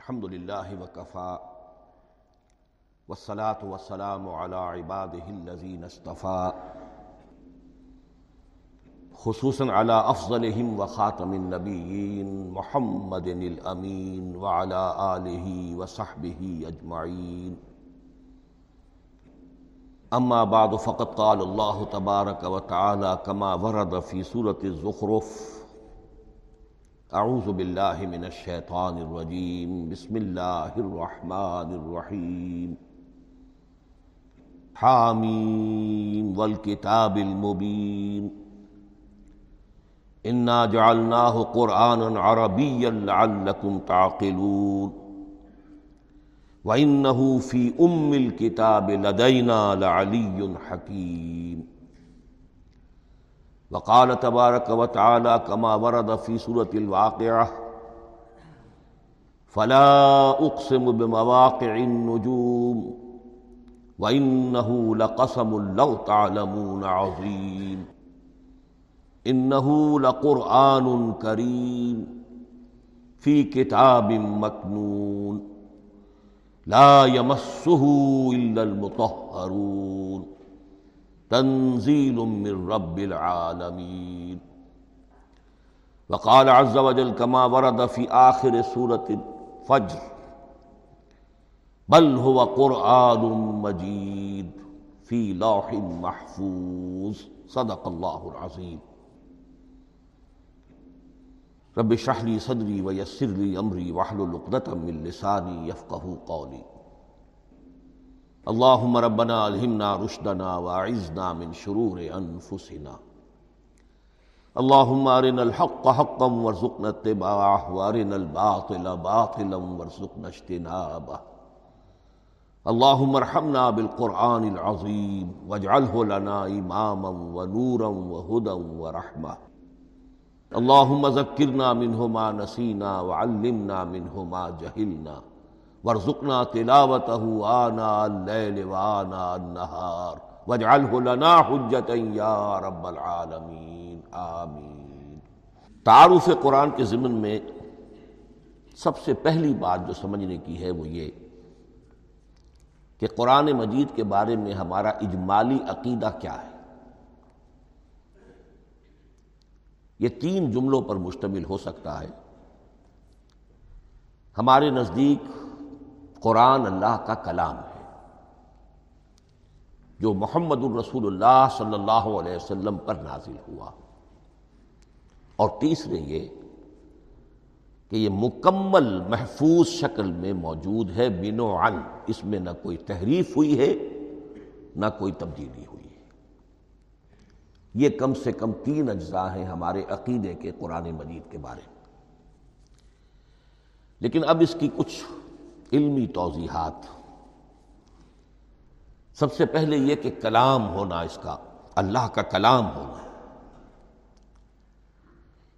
الحمد لله وكفى. والصلاة والسلام على عباده الذين اصطفى. خصوصا على أفضلهم وخاتم النبيين محمد الأمين وعلى آله وصحبه أجمعين. أما بعد، فقد قال الله تبارك وتعالى كما ورد في سورة الزخرف اعوذ باللہ من الشیطان الرجیم، بسم اللہ الرحمن الرحیم۔ حامیم، والکتاب المبین۔ انا جعلناه قرآنا عربیا لعلکم تعقلون۔ وَإِنَّهُ فِي أُمِّ الْكِتَابِ لَدَيْنَا لَعَلِيٌّ حَكِيمٌ وقال تبارک و تعالی کما ورد فی صورت الواقعہ، فلا اقسم بمواقع النجوم وانه لقسم لو تعلمون عظیم انه لقرآن کریم فی کتاب مکنون، لا يمسه الا المطهرون تنزيل من رب العالمين وقال عز وجل كما ورد في آخر سورة الفجر، بل هو قرآن مجيد في لوح محفوظ۔ صدق الله العظيم رب اشرح لي صدري ويسر لي أمري واحلل عقدة من لساني يفقهوا قولي اللهم ربنا الہمنا رشدنا واعذنا من شرور انفسنا. اللهم ارنا الحق حقا وارزقنا اتباعه وارنا الباطل باطلا وارزقنا اجتنابه. اللهم ارحمنا بالقرآن العظيم واجعله لنا إماما ونورا وهدى ورحمة. اللهم ذكرنا منه ما نسينا وعلمنا منه ما جهلنا ورزقنا تلاوته آناء الليل وآناء النهار واجعله لنا حجة يا رب العالمين، آمين۔ تعارف قرآن کے ضمن میں سب سے پہلی بات جو سمجھنے کی ہے وہ یہ کہ قرآن مجید کے بارے میں ہمارا اجمالی عقیدہ کیا ہے؟ یہ تین جملوں پر مشتمل ہو سکتا ہے۔ ہمارے نزدیک قرآن اللہ کا کلام ہے۔ جو محمد الرسول اللہ صلی اللہ علیہ وسلم پر نازل ہوا۔ اور تیسرے یہ کہ یہ مکمل محفوظ شکل میں موجود ہے بینو عن۔ اس میں نہ کوئی تحریف ہوئی ہے، نہ کوئی تبدیلی ہوئی ہے۔ یہ کم سے کم تین اجزاء ہیں ہمارے عقیدے کے قرآن مجید کے بارے میں۔ لیکن اب اس کی کچھ علمی توضیحات۔ سب سے پہلے یہ کہ کلام ہونا اس کا، اللہ کا کلام ہونا۔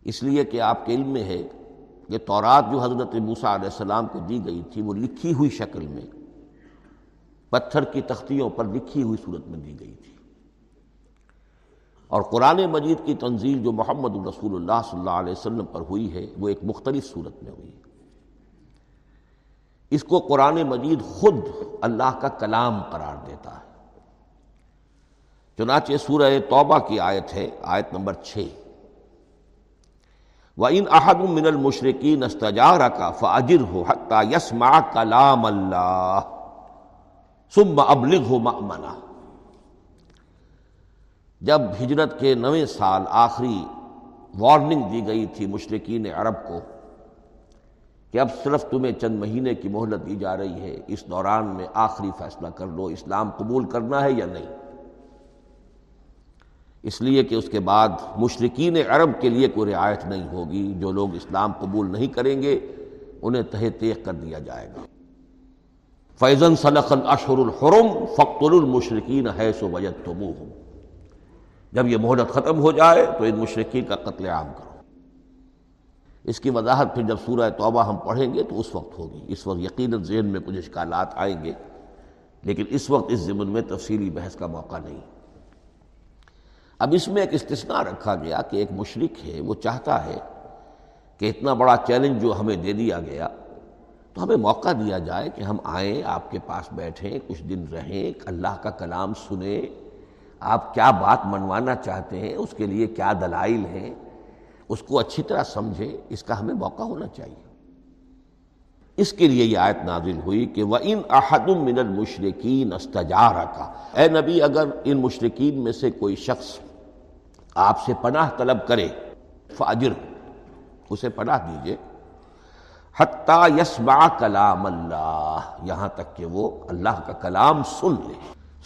اس لیے کہ آپ کے علم میں ہے کہ تورات جو حضرت موسیٰ علیہ السلام کو دی گئی تھی، وہ لکھی ہوئی شکل میں، پتھر کی تختیوں پر لکھی ہوئی صورت میں دی گئی تھی۔ اور قرآن مجید کی تنزیل جو محمد الرسول اللہ صلی اللہ علیہ وسلم پر ہوئی ہے، وہ ایک مختلف صورت میں ہوئی۔ ہے اس کو قرآن مجید خود اللہ کا کلام قرار دیتا ہے۔ چنانچہ سورہ توبہ کی آیت ہے، آیت نمبر چھ۔ و ان احد من المشرقین استجارہ کا فاجر ہو حتیٰ یسما کلام اللہ سب ابلغ ہو منا جب ہجرت کے نویں سال آخری وارننگ دی گئی تھی مشرقین عرب کو کہ اب صرف تمہیں چند مہینے کی مہلت دی جا رہی ہے، اس دوران میں آخری فیصلہ کر لو، اسلام قبول کرنا ہے یا نہیں؟ اس لیے کہ اس کے بعد مشرقین عرب کے لیے کوئی رعایت نہیں ہوگی، جو لوگ اسلام قبول نہیں کریں گے، انہیں تہ تیغ کر دیا جائے گا۔ فیضن صلق الاشر الحرم فخر المشرقین ہے سو وجد جب یہ مہلت ختم ہو جائے تو ان مشرقین کا قتل عام کرو۔ اس کی وضاحت پھر جب سورہ توبہ ہم پڑھیں گے تو اس وقت ہوگی۔ اس وقت یقیناً ذہن میں کچھ اشکالات آئیں گے، لیکن اس وقت اس ضمن میں تفصیلی بحث کا موقع نہیں۔ اب اس میں ایک استثناء رکھا گیا کہ ایک مشرق ہے، وہ چاہتا ہے کہ اتنا بڑا چیلنج جو ہمیں دے دیا گیا، تو ہمیں موقع دیا جائے کہ ہم آئیں، آپ کے پاس بیٹھیں، کچھ دن رہیں، اللہ کا کلام سنیں۔ آپ کیا بات منوانا چاہتے ہیں؟ اس کے لیے کیا دلائل ہیں؟ اس کو اچھی طرح سمجھیں اس کا ہمیں موقع ہونا چاہیے۔ اس کے لیے یہ آیت نازل ہوئی کہ وہ ان احد من المشرقین استجارہ کا اے نبی، اگر ان مشرقین میں سے کوئی شخص آپ سے پناہ طلب کرے، فاجر، اسے پناہ دیجیے۔ حتیٰ یسمع کلام اللہ یہاں تک کہ وہ اللہ کا کلام سن لے۔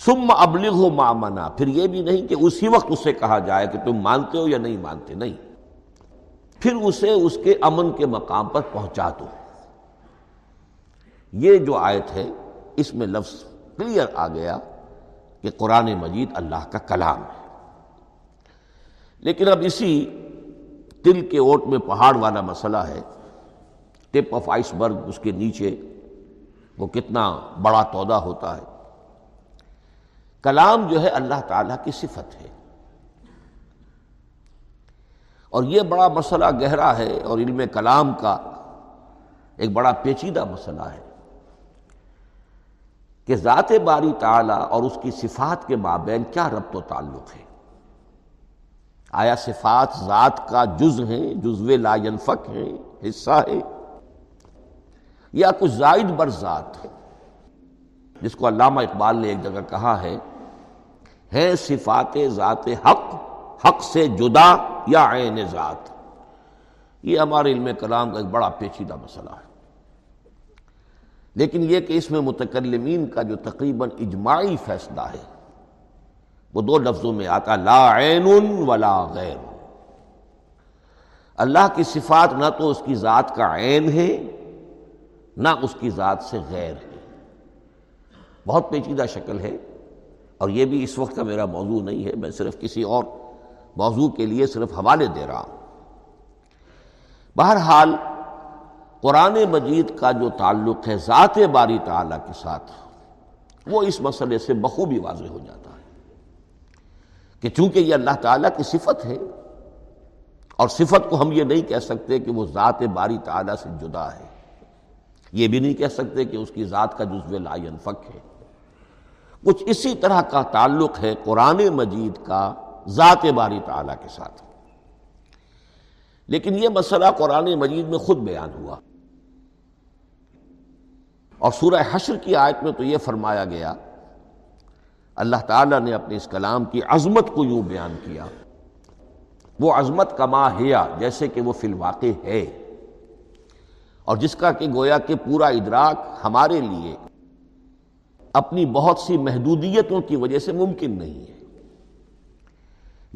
سم ابلغ ہو مامنا پھر یہ بھی نہیں کہ اسی وقت اسے کہا جائے کہ تم مانتے ہو یا نہیں مانتے۔ نہیں۔ پھر اسے اس کے امن کے مقام پر پہنچا دو۔ یہ جو آیت ہے، اس میں لفظ کلیئر آ گیا کہ قرآن مجید اللہ کا کلام ہے۔ لیکن اب اسی تل کے اوٹ میں پہاڑ والا مسئلہ ہے۔ ٹپ آف آئس برگ اس کے نیچے، وہ کتنا بڑا تودا ہوتا ہے۔ کلام جو ہے اللہ تعالیٰ کی صفت ہے۔ اور یہ بڑا مسئلہ گہرا ہے اور علم کلام کا ایک بڑا پیچیدہ مسئلہ ہے کہ ذات باری تعالیٰ اور اس کی صفات کے مابین کیا ربط و تعلق ہے؟ آیا صفات ذات کا جز ہیں جزو لا ينفق ہیں، حصہ ہے یا کچھ زائد بر ذات ہے جس کو علامہ اقبال نے ایک جگہ کہا ہے ہے صفات ذات حق حق سے جدا یا عین ذات۔ یہ ہمارے علم کلام کا ایک بڑا پیچیدہ مسئلہ ہے۔ لیکن یہ کہ اس میں متکلمین کا جو تقریباً اجماعی فیصلہ ہے، وہ دو لفظوں میں آتا لا عین ولا غیر۔ اللہ کی صفات نہ تو اس کی ذات کا عین ہے، نہ اس کی ذات سے غیر ہے۔ بہت پیچیدہ شکل ہے۔ اور یہ بھی اس وقت کا میرا موضوع نہیں ہے، میں صرف کسی اور موضوع کے لیے صرف حوالے دے رہا ہوں۔ بہرحال، قرآن مجید کا جو تعلق ہے ذات باری تعالیٰ کے ساتھ، وہ اس مسئلے سے بخوبی واضح ہو جاتا ہے کہ چونکہ یہ اللہ تعالیٰ کی صفت ہے، اور صفت کو ہم یہ نہیں کہہ سکتے کہ وہ ذات باری تعالیٰ سے جدا ہے۔ یہ بھی نہیں کہہ سکتے کہ اس کی ذات کا جزو لا ينفق ہے۔ کچھ اسی طرح کا تعلق ہے قرآن مجید کا ذات باری تعالیٰ کے ساتھ۔ لیکن یہ مسئلہ قرآن مجید میں خود بیان ہوا۔ اور سورہ حشر کی آیت میں تو یہ فرمایا گیا، اللہ تعالیٰ نے اپنے اس کلام کی عظمت کو یوں بیان کیا۔ وہ عظمت کما ہیا، جیسے کہ وہ فی الواقع ہے۔ اور جس کا کہ گویا کہ پورا ادراک ہمارے لیے اپنی بہت سی محدودیتوں کی وجہ سے ممکن نہیں ہے۔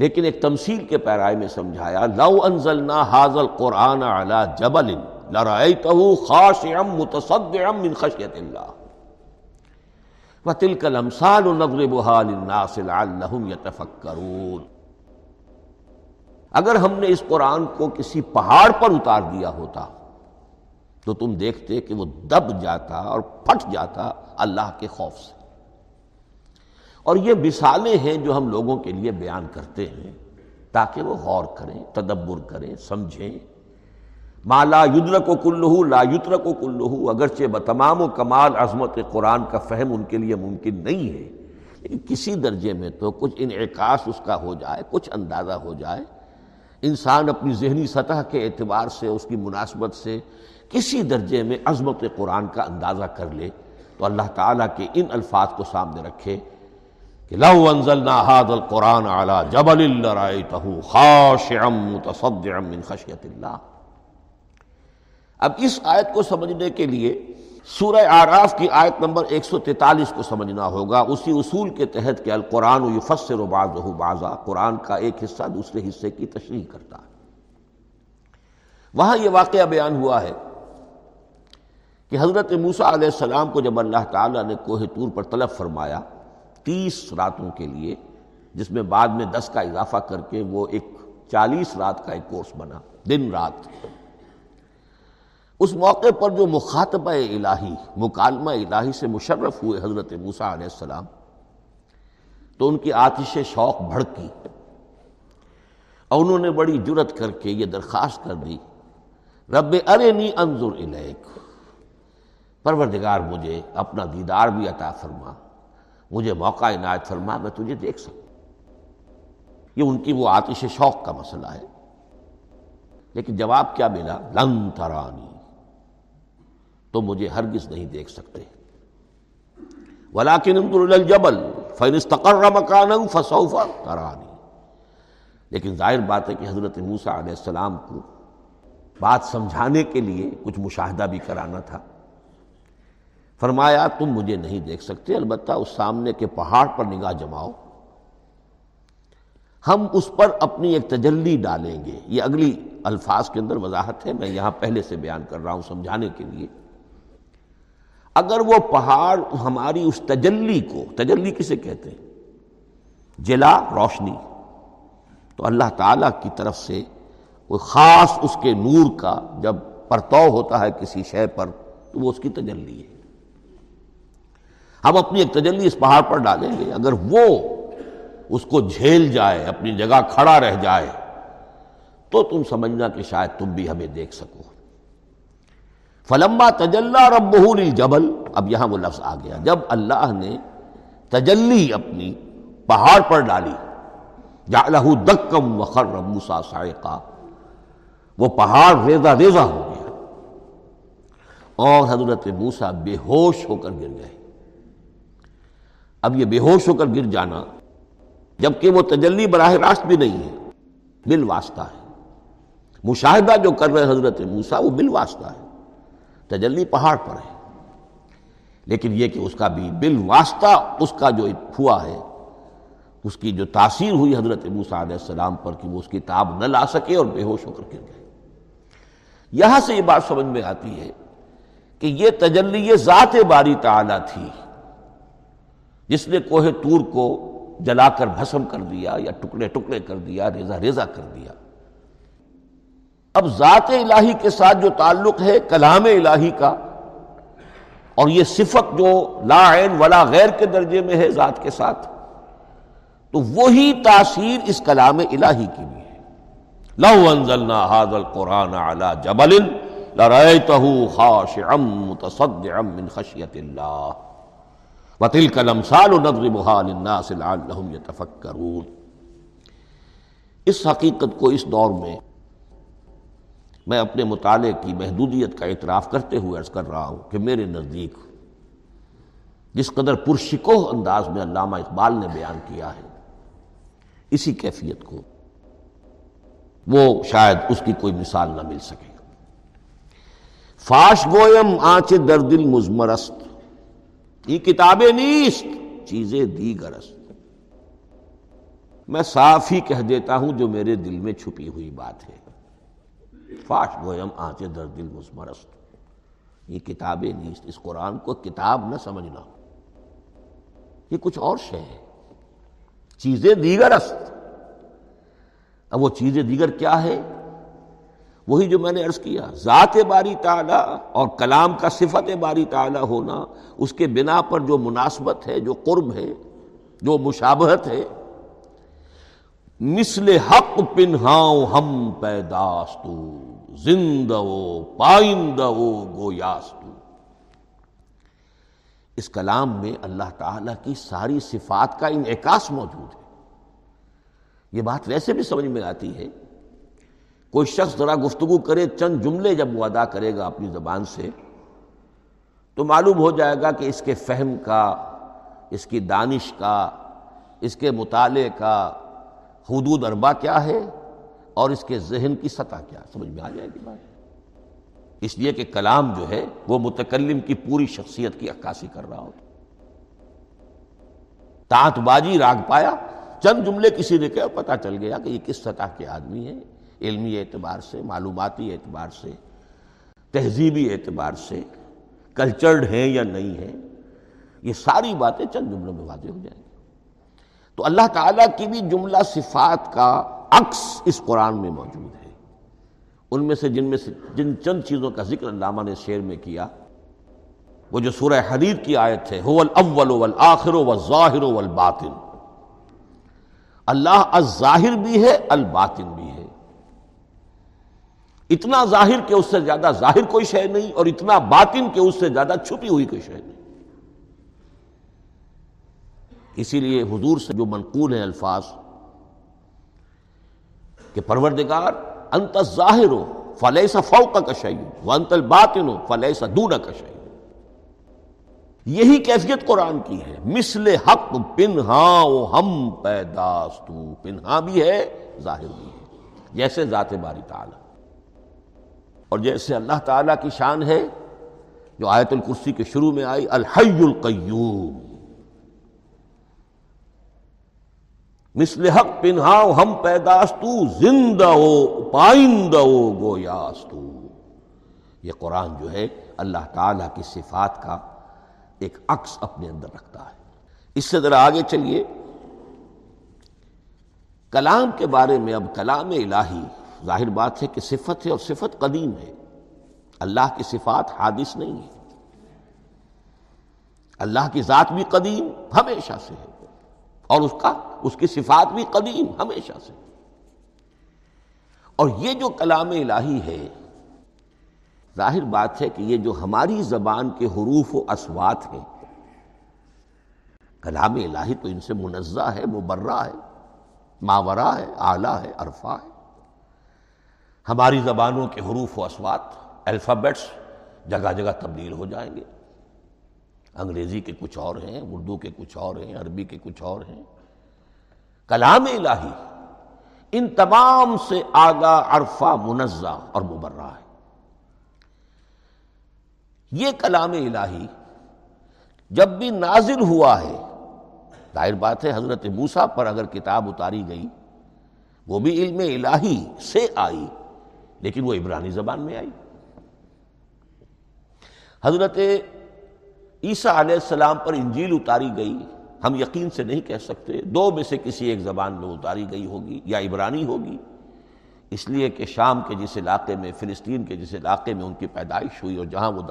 لیکن ایک تمثیل کے پیرائے میں سمجھایا، لو انزلنا حاضل قرآن علی جبل لرائیتہو خاشعا متصدعا من خشیت اللہ۔ وَتِلْكَ الْأَمْثَالُ نَضْرِبُهَا لِلنَّاسِ لَعَلَّهُمْ يَتَفَكَّرُونَ اگر ہم نے اس قرآن کو کسی پہاڑ پر اتار دیا ہوتا، تو تم دیکھتے کہ وہ دب جاتا اور پھٹ جاتا اللہ کے خوف سے۔ اور یہ مثالیں ہیں جو ہم لوگوں کے لیے بیان کرتے ہیں تاکہ وہ غور کریں، تدبر کریں، سمجھیں۔ مالا یدرک و کلو لا یدرک و کلو اگرچہ بتمام و کمال عظمت قرآن کا فہم ان کے لیے ممکن نہیں ہے، لیکن کسی درجے میں تو کچھ انعکاس اس کا ہو جائے، کچھ اندازہ ہو جائے۔ انسان اپنی ذہنی سطح کے اعتبار سے، اس کی مناسبت سے کسی درجے میں عظمت قرآن کا اندازہ کر لے تو اللہ تعالیٰ کے ان الفاظ کو سامنے رکھے۔ کہ لو انزلنا هذا القرآن على جبل لرأيته خاشعا متصدعا من خشیت اللہ۔ اب اس آیت کو سمجھنے کے لیے سورہ آراف کی آیت نمبر 143 کو سمجھنا ہوگا۔ اسی اصول کے تحت کہ القرآن یفسر بعضه بعضا۔ قرآن کا ایک حصہ دوسرے حصے کی تشریح کرتا ہے۔ وہاں یہ واقعہ بیان ہوا ہے کہ حضرت موسیٰ علیہ السلام کو جب اللہ تعالیٰ نے کوہ طور پر طلب فرمایا تیس راتوں کے لیے، جس میں بعد میں دس کا اضافہ کر کے وہ ایک چالیس رات کا ایک کورس بنا، دن رات۔ اس موقع پر جو مخاطبہ الہی، مکالمہ الہی سے مشرف ہوئے حضرت موسیٰ علیہ السلام، تو ان کی آتش شوق بھڑکی۔ اور انہوں نے بڑی جرت کر کے یہ درخواست کر دی، رب ارے نی انظر الیک پروردگار مجھے اپنا دیدار بھی عطا فرما۔ مجھے موقع عنایت فرما، میں تجھے دیکھ سکوں یہ ان کی وہ آتش شوق کا مسئلہ ہے۔ لیکن جواب کیا ملا؟ لن ترانی۔ تو مجھے ہرگز نہیں دیکھ سکتے۔ ولاکن الجبل فنستقر مکان فسوف ترانی لیکن ظاہر بات ہے کہ حضرت موسا علیہ السلام کو بات سمجھانے کے لیے کچھ مشاہدہ بھی کرانا تھا۔ فرمایا، تم مجھے نہیں دیکھ سکتے، البتہ اس سامنے کے پہاڑ پر نگاہ جماؤ۔ ہم اس پر اپنی ایک تجلی ڈالیں گے۔ یہ اگلی الفاظ کے اندر وضاحت ہے۔ میں یہاں پہلے سے بیان کر رہا ہوں سمجھانے کے لیے۔ اگر وہ پہاڑ ہماری اس تجلی کو، تجلی کسے کہتے ہیں؟ جلا، روشنی۔ تو اللہ تعالیٰ کی طرف سے کوئی خاص اس کے نور کا جب پرتو ہوتا ہے کسی شے پر، تو وہ اس کی تجلی ہے۔ ہم اپنی ایک تجلی اس پہاڑ پر ڈالیں گے۔ اگر وہ اس کو جھیل جائے، اپنی جگہ کھڑا رہ جائے، تو تم سمجھنا کہ شاید تم بھی ہمیں دیکھ سکو۔ فلما تجلّہ رب جبل اب یہاں وہ لفظ آ گیا۔ جب اللہ نے تجلی اپنی پہاڑ پر ڈالی، جعلہ دکم وخر موسا سائقہ وہ پہاڑ ریزا ریزا ہو گیا اور حضرت موسا بے ہوش ہو کر گر گئے۔ اب یہ بے ہوش ہو کر گر جانا، جبکہ وہ تجلی براہ راست بھی نہیں ہے بل واسطہ ہے۔ مشاہدہ جو کر رہے حضرت موسا وہ بل واسطہ ہے۔ تجلی پہاڑ پر ہے۔ لیکن یہ کہ اس کا بھی بل واسطہ، اس کا جو ہوا ہے، اس کی جو تاثیر ہوئی حضرت موسا علیہ السلام پر کہ وہ اس کی تاب نہ لا سکے اور بے ہوش ہو کر گر گئے۔ یہاں سے یہ بات سمجھ میں آتی ہے کہ یہ تجلی، یہ ذات باری تعالی تھی۔ جس نے کوہ تور کو جلا کر بھسم کر دیا یا ٹکڑے ٹکڑے کر دیا ریزا ریزا کر دیا۔ اب ذات الہی کے ساتھ جو تعلق ہے، کلام الہی کا، اور یہ صفت جو لا عین ولا غیر کے درجے میں ہے ذات کے ساتھ، تو وہی تاثیر اس کلام الہی کی بھی ہے۔ لو انزلنا هذا القرآن على جبل لرأيته خاشعا متصدعا من خشية الله وَتِلْكَ الْأَمْثَالُ نَضْرِبُهَا لِلنَّاسِ لَعَلَّهُمْ اس حقیقت کو اس دور میں میں اپنے مطالعے کی محدودیت کا اعتراف کرتے ہوئے عرض کر رہا ہوں کہ میرے نزدیک جس قدر پرشکوہ انداز میں علامہ اقبال نے بیان کیا ہے، اسی کیفیت کو وہ شاید اس کی کوئی مثال نہ مل سکے۔ فاش گویم آنچ در دل مزمرست یہ کتابیں نیست، چیزیں دیگرست میں صاف ہی کہہ دیتا ہوں جو میرے دل میں چھپی ہوئی بات ہے۔ فاش گویم آتے در دل مزمرست یہ کتابیں نیست، اس قرآن کو کتاب نہ سمجھنا۔ یہ کچھ اور شے ہے چیزیں دیگرست اب وہ چیزیں دیگر کیا ہے وہی جو میں نے عرض کیا، ذات باری تعالی اور کلام کا صفت باری تعالی ہونا، اس کے بنا پر جو مناسبت ہے، جو قرب ہے، جو مشابہت ہے، مثل حق پنہاؤ ہم پیداستو زندہ پائندہ گویاستو اس کلام میں اللہ تعالی کی ساری صفات کا انعکاس موجود ہے۔ یہ بات ویسے بھی سمجھ میں آتی ہے کوئی شخص ذرا گفتگو کرے، چند جملے جب وہ ادا کرے گا اپنی زبان سے، تو معلوم ہو جائے گا کہ اس کے فہم کا، اس کی دانش کا، اس کے مطالعے کا حدود اربا کیا ہے اور اس کے ذہن کی سطح کیا سمجھ میں آ جائے گی بات؟ اس لیے کہ کلام جو ہے، وہ متکلم کی پوری شخصیت کی عکاسی کر رہا ہو تانت بازی راگ پایا، چند جملے کسی نے کہا پتا چل گیا کہ یہ کس سطح کے آدمی ہے علمی اعتبار سے، معلوماتی اعتبار سے، تہذیبی اعتبار سے کلچرڈ ہیں یا نہیں ہیں، یہ ساری باتیں چند جملوں میں واضح ہو جائیں گی۔ تو اللہ تعالیٰ کی بھی جملہ صفات کا عکس اس قرآن میں موجود ہے۔ ان میں سے جن میں سے، جن چند چیزوں کا ذکر علامہ نے شعر میں کیا، وہ جو سورہ حدید کی آیت ہے، هو الاول والآخر والظاہر والباطن اللہ الظاہر بھی ہے، الباطن بھی ہے۔ اتنا ظاہر کہ اس سے زیادہ ظاہر کوئی شے نہیں اور اتنا باطن کہ اس سے زیادہ چھپی ہوئی کوئی شے نہیں۔ اسی لیے حضور سے جو منقول ہیں الفاظ کہ پروردگار، انت ظاہر ہو فلیسا فوق کا کشائی وہ انت الباطن ہو فلیسا دون کشائی یہی کیفیت قرآن کی ہے۔ مثل حق پنہا ہم پیداستو۔ پنہا بھی ہے، ظاہر بھی ہے۔ جیسے ذات باری تعالی۔ اور جیسے اللہ تعالیٰ کی شان ہے جو آیت الکرسی کے شروع میں آئی، الحی القیوم۔ مثل حق پنہاؤ ہم پیداستو، زندہ ہو، پائندہ ہو، گویاستو۔ یہ قرآن جو ہے، اللہ تعالیٰ کی صفات کا ایک عکس اپنے اندر رکھتا ہے۔ اس سے ذرا آگے چلیے۔ کلام کے بارے میں، اب کلام الہی ظاہر بات ہے کہ صفت ہے اور صفت قدیم ہے۔ اللہ کی صفات حادث نہیں ہے اللہ کی ذات بھی قدیم ہمیشہ سے ہے اور اس کا، اس کی صفات بھی قدیم ہمیشہ سے۔ اور یہ جو کلام الہی ہے، ظاہر بات ہے کہ یہ جو ہماری زبان کے حروف و اسوات ہیں، کلام الہی تو ان سے منزہ ہے، مبرہ ہے ماورا ہے، اعلیٰ ہے، عرفہ ہے۔ ہماری زبانوں کے حروف و اسوات الفابیٹس جگہ جگہ تبدیل ہو جائیں گے۔ انگریزی کے کچھ اور ہیں، اردو کے کچھ اور ہیں، عربی کے کچھ اور ہیں۔ کلام الہی ان تمام سے آگا عرفہ، منزہ اور مبرہ ہے۔ یہ کلام الہی جب بھی نازل ہوا ہے، ظاہر بات ہے حضرت موسا پر اگر کتاب اتاری گئی، وہ بھی علم الہی سے آئی۔ لیکن وہ عبرانی زبان میں آئی۔ حضرت عیسیٰ علیہ السلام پر انجیل اتاری گئی۔ ہم یقین سے نہیں کہہ سکتے، دو میں سے کسی ایک زبان میں اتاری گئی ہوگی یا عبرانی ہوگی۔ اس لیے کہ شام کے جس علاقے میں، فلسطین کے جس علاقے میں ان کی پیدائش ہوئی اور جہاں وہ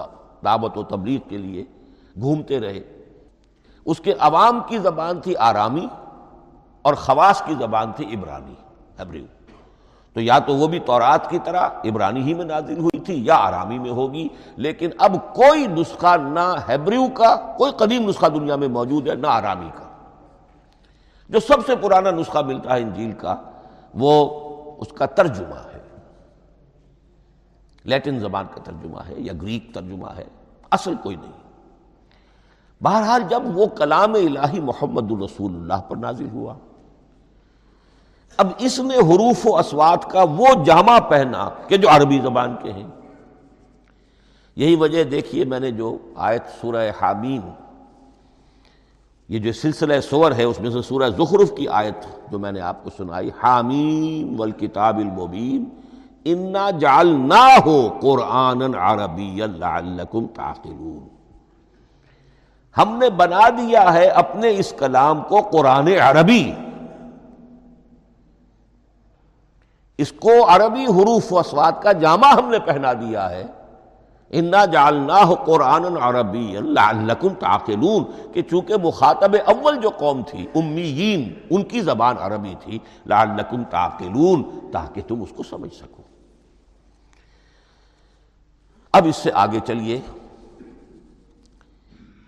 دعوت و تبلیغ کے لیے گھومتے رہے، اس کے عوام کی زبان تھی آرامی اور خواص کی زبان تھی عبرانی، ہیبریو۔ تو یا تو وہ بھی تورات کی طرح عبرانی ہی میں نازل ہوئی تھی یا آرامی میں ہوگی، لیکن اب کوئی نسخہ نہ ہیبریو کا، کوئی قدیم نسخہ دنیا میں موجود ہے، نہ آرامی کا۔ جو سب سے پرانا نسخہ ملتا ہے انجیل کا، وہ اس کا ترجمہ ہے۔ لیٹن زبان کا ترجمہ ہے یا گریک ترجمہ ہے، اصل کوئی نہیں۔ بہرحال جب وہ کلام الہی محمد الرسول اللہ پر نازل ہوا اب اس نے حروف و اسوات کا وہ جامع پہنا کہ جو عربی زبان کے ہیں۔ یہی وجہ دیکھیے میں نے جو آیت سورہ حامیم، یہ جو سلسلہ سور ہے، اس میں سے سورہ زخرف کی آیت جو میں نے آپ کو سنائی، حامیم والکتاب المبین، انا جعلنا ہو قرآن عربی لعلکم تعقلون۔ ہم نے بنا دیا ہے اپنے اس کلام کو قرآن عربی۔ اس کو عربی حروف و اسوات کا جامع ہم نے پہنا دیا ہے۔ انا جالنا قرآن عربی اللہ تعقلون۔ کہ چونکہ مخاطب اول جو قوم تھی امیین ان کی زبان عربی تھی لعلکم تعقلون، تاکہ تم اس کو سمجھ سکو۔ اب اس سے آگے چلیے۔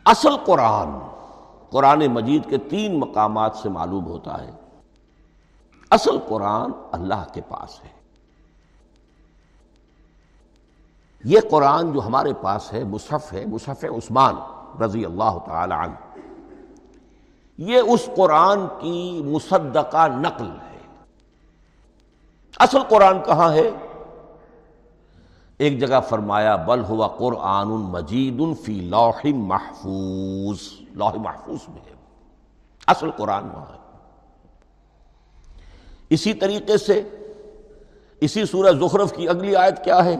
اصل قرآن قرآن مجید کے تین مقامات سے معلوم ہوتا ہے۔ اصل قرآن اللہ کے پاس ہے۔ یہ قرآن جو ہمارے پاس ہے، مصحف ہے، مصحف عثمان رضی اللہ تعالی عنہ۔ یہ اس قرآن کی مصدقہ نقل ہے۔ اصل قرآن کہاں ہے؟ ایک جگہ فرمایا، بل ہوا قرآن مجید فی لوح محفوظ۔ لوح محفوظ میں ہے۔ اصل قرآن وہاں ہے۔ اسی طریقے سے اسی سورہ زخرف کی اگلی آیت کیا ہے؟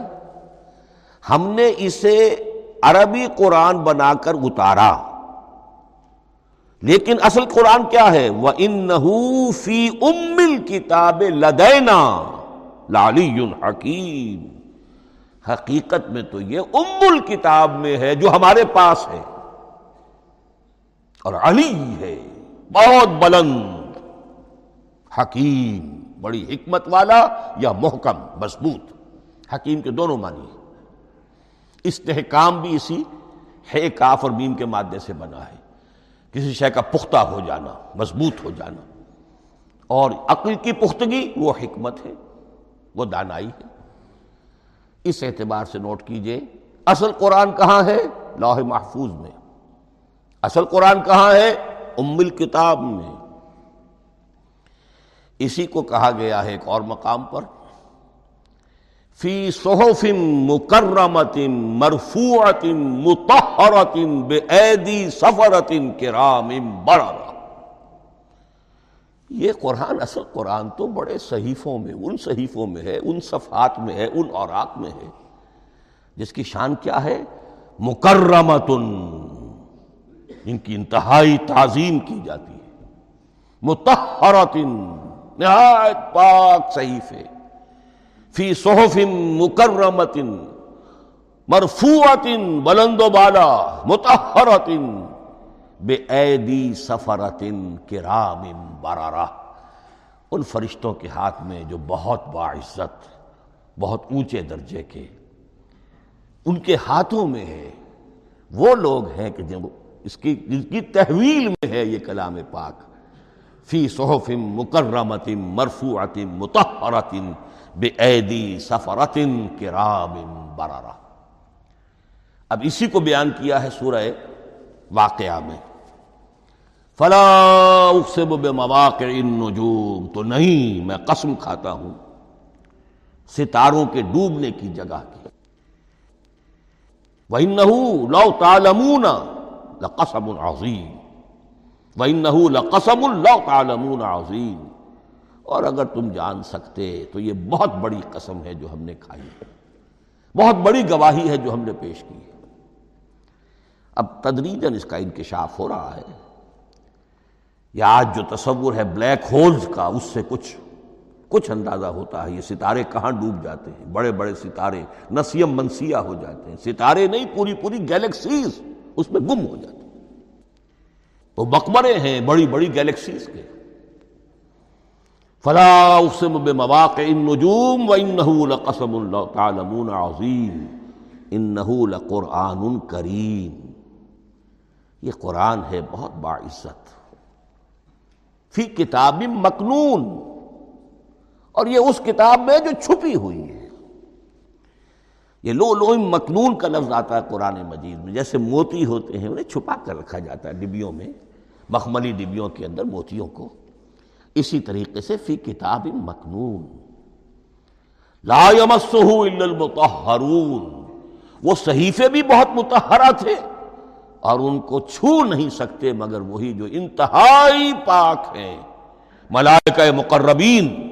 ہم نے اسے عربی قرآن بنا کر اتارا۔ لیکن اصل قرآن کیا ہے؟ وہ ان فی امل کتاب لدینا لالی حکیم حقیقت میں تو یہ ام الکتاب میں ہے جو ہمارے پاس ہے۔ اور علی ہے، بہت بلند۔ حکیم، بڑی حکمت والا یا محکم، مضبوط؟ حکیم کے دونوں معنی استحکام بھی اسی ہے، کاف اور بیم کے مادے سے بنا ہے۔ کسی شے کا پختہ ہو جانا، مضبوط ہو جانا۔ اور عقل کی پختگی، وہ حکمت ہے، وہ دانائی ہے۔ اس اعتبار سے نوٹ کیجیے، اصل قرآن کہاں ہے؟ لوح محفوظ میں۔ اصل قرآن کہاں ہے؟ ام الکتاب میں۔ اسی کو کہا گیا ہے ایک اور مقام پر۔ فی صحف مکرمت مرفوعت متحرت بے سفرت کرام برارا یہ قرآن اصل قرآن تو بڑے صحیفوں میں، ان صحیفوں میں ہے، ان صفحات میں ہے، ان اوراق میں ہے۔ جس کی شان کیا ہے؟ مکرمت ان کی انتہائی تعظیم کی جاتی ہے۔ متحرت نہایت پاک صحیفے فی صحف مکرمت، مرفوعت، بلند و بالا متحرت بے ایدی سفرت، کرام برارہ ان فرشتوں کے ہاتھ میں جو بہت باعزت، بہت اونچے درجے کے، ان کے ہاتھوں میں ہے۔ وہ لوگ ہیں کہ جب اس کی، جن کی تحویل میں ہے یہ کلام پاک۔ فی صحف مکرمت مرفوعت متحرت بے ایدی سفرت کرام برارہ اب اسی کو بیان کیا ہے سورہ واقعہ میں۔ فلا اقسم بمواقع النجوم، تو نہیں میں قسم کھاتا ہوں ستاروں کے ڈوبنے کی جگہ کی وَإِنَّهُ لَوْ تَعْلَمُونَ لَقَسَمٌ عَظِيمٌ۔ وَإِنَّهُ لَقَسَمٌ لَوْ تَعْلَمُونَ عَظِيمٌ۔ اور اگر تم جان سکتے تو یہ بہت بڑی قسم ہے جو ہم نے کھائی ہے۔ بہت بڑی گواہی ہے جو ہم نے پیش کی ہے۔ اب تدریجن اس کا انکشاف ہو رہا ہے۔ یا آج جو تصور ہے بلیک ہولز کا، اس سے کچھ کچھ اندازہ ہوتا ہے۔ یہ ستارے کہاں ڈوب جاتے ہیں؟ بڑے بڑے ستارے نسیم منسیہ ہو جاتے ہیں۔ ستارے نہیں، پوری پوری گیلیکسیز اس میں گم ہو جاتے ہیں۔ وہ مقبرے ہیں بڑی بڑی گیلیکسیز کے۔ فلا اقسم بمواقع النجوم وانه لقسم تعلمون عظیم انه لقرآن کریم۔ یہ قرآن ہے بہت باعزت فی کتاب مکنون۔ اور یہ اس کتاب میں جو چھپی ہوئی ہے۔ یہ لو لو مکنون کا لفظ آتا ہے قرآن مجید میں، جیسے موتی ہوتے ہیں، انہیں چھپا کر رکھا جاتا ہے ڈبیوں میں، مخملی ڈبیوں کے اندر موتیوں کو۔ اسی طریقے سے فی کتاب مکنون۔ لا الا المطہرون۔ وہ صحیفے بھی بہت متحرہ تھے اور ان کو چھو نہیں سکتے، مگر وہی جو انتہائی پاک ہیں۔ ملائکہ مقربین۔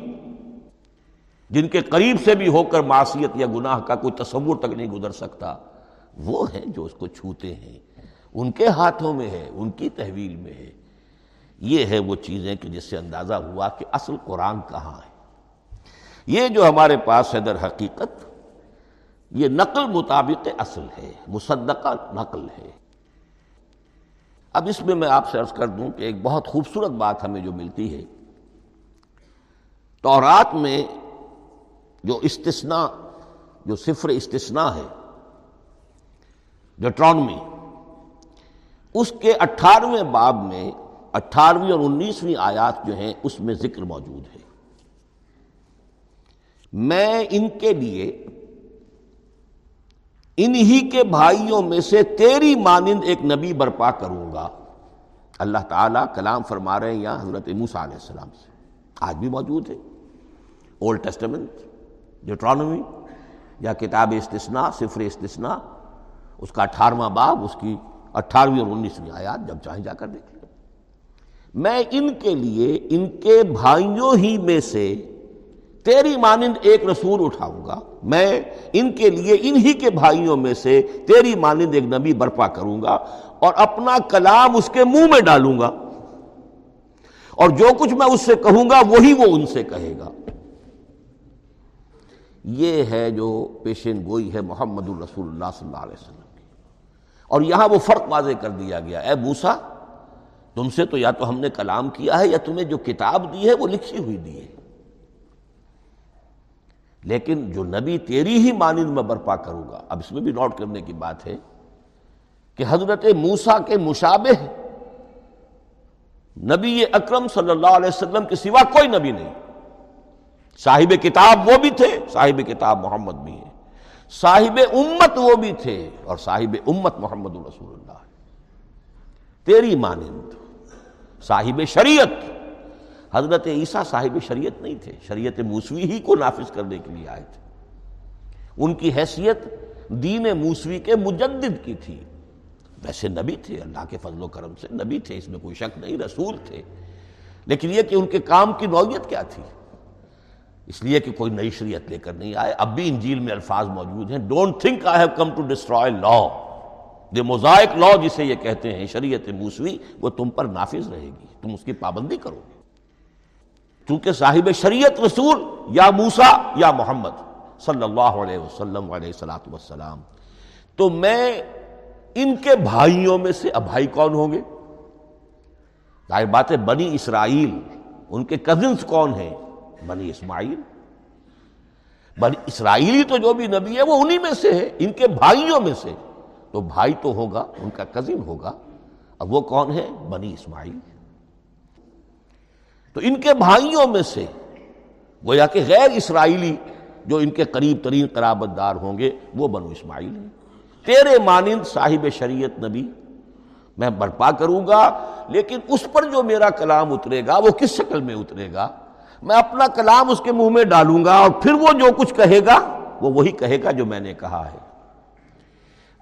جن کے قریب سے بھی ہو کر معصیت یا گناہ کا کوئی تصور تک نہیں گزر سکتا، وہ ہیں جو اس کو چھوتے ہیں۔ ان کے ہاتھوں میں ہے، ان کی تحویل میں ہے۔ یہ ہے وہ چیزیں کہ جس سے اندازہ ہوا کہ اصل قرآن کہاں ہے۔ یہ جو ہمارے پاس ہے در حقیقت، یہ نقل مطابق اصل ہے، مصدقہ نقل ہے۔ اب اس میں میں آپ سے عرض کر دوں کہ ایک بہت خوبصورت بات ہمیں جو ملتی ہے۔ تورات میں جو استثناء، جو صفر استثناء ہے ڈیٹرانمی اس کے اٹھارہویں باب میں اٹھارہویں اور انیسویں آیات جو ہیں، اس میں ذکر موجود ہے۔ میں ان کے لیے، انہی کے بھائیوں میں سے تیری مانند ایک نبی برپا کروں گا۔ اللہ تعالیٰ کلام فرما رہے ہیں یہاں حضرت موسیٰ علیہ السلام سے۔ آج بھی موجود ہے۔ اولڈ ٹیسٹمنٹ ڈیٹرانومی یا کتاب استثناء، صفر استثناء، اس کا اٹھارہواں باب، اس کی اٹھارہویں اور انیسویں آیات جب چاہیں جا کر دیکھ لیں۔ میں ان کے لیے، ان کے بھائیوں ہی میں سے تیری مانند ایک رسول اٹھاؤں گا۔ میں ان کے لیے، انہی کے بھائیوں میں سے تیری مانند ایک نبی برپا کروں گا اور اپنا کلام اس کے منہ میں ڈالوں گا۔ اور جو کچھ میں اس سے کہوں گا، وہی وہ ان سے کہے گا۔ یہ ہے جو پیشین گوئی ہے محمد الرسول اللہ صلی اللہ علیہ وسلم کی۔ اور یہاں وہ فرق واضح کر دیا گیا۔ اے بوسا تم سے تو یا تو ہم نے کلام کیا ہے یا تمہیں جو کتاب دی ہے وہ لکھی ہوئی دی ہے۔ لیکن جو نبی تیری ہی مانند میں برپا کروں گا، اب اس میں بھی نوٹ کرنے کی بات ہے کہ حضرت موسا کے مشابہ نبی اکرم صلی اللہ علیہ وسلم کے سوا کوئی نبی نہیں۔ صاحب کتاب وہ بھی تھے، صاحب کتاب محمد بھی ہیں۔ صاحب امت وہ بھی تھے اور صاحب امت محمد الرسول اللہ۔ تیری مانند۔ صاحب شریعت۔ حضرت عیسیٰ صاحب شریعت نہیں تھے، شریعت موسوی ہی کو نافذ کرنے کے لیے آئے تھے۔ ان کی حیثیت دین موسوی کے مجدد کی تھی۔ ویسے نبی تھے، اللہ کے فضل و کرم سے نبی تھے، اس میں کوئی شک نہیں، رسول تھے۔ لیکن یہ کہ ان کے کام کی نوعیت کیا تھی؟ اس لیے کہ کوئی نئی شریعت لے کر نہیں آئے۔ اب بھی انجیل میں الفاظ موجود ہیں۔ Don't think I have come to destroy law the Mosaic law جسے یہ کہتے ہیں، شریعت موسوی، وہ تم پر نافذ رہے گی۔ تم اس کی پابندی کرو گے۔ چونکہ صاحب شریعت رسول یا موسا یا محمد صلی اللہ علیہ وسلم علیہ صلاۃ وسلام تو میں ان کے بھائیوں میں سے اب بھائی کون ہوں گے؟ ظاہر بات ہے، بنی اسرائیل، ان کے کزنس کون ہیں؟ بنی اسماعیل۔ بنی اسرائیلی تو جو بھی نبی ہے وہ انہی میں سے ہے ان کے بھائیوں میں سے۔ تو بھائی تو ہوگا، ان کا کزن ہوگا۔ اب وہ کون ہے بنی اسماعیل۔ تو ان کے بھائیوں میں سے، گویا کہ غیر اسرائیلی جو ان کے قریب ترین قرابت دار ہوں گے، وہ بنو اسماعیل ہیں۔ تیرے مانند صاحب شریعت نبی، میں برپا کروں گا، لیکن اس پر جو میرا کلام اترے گا، وہ کس شکل میں اترے گا؟ میں اپنا کلام اس کے منہ میں ڈالوں گا اور پھر وہ جو کچھ کہے گا، وہ وہی کہے گا جو میں نے کہا ہے۔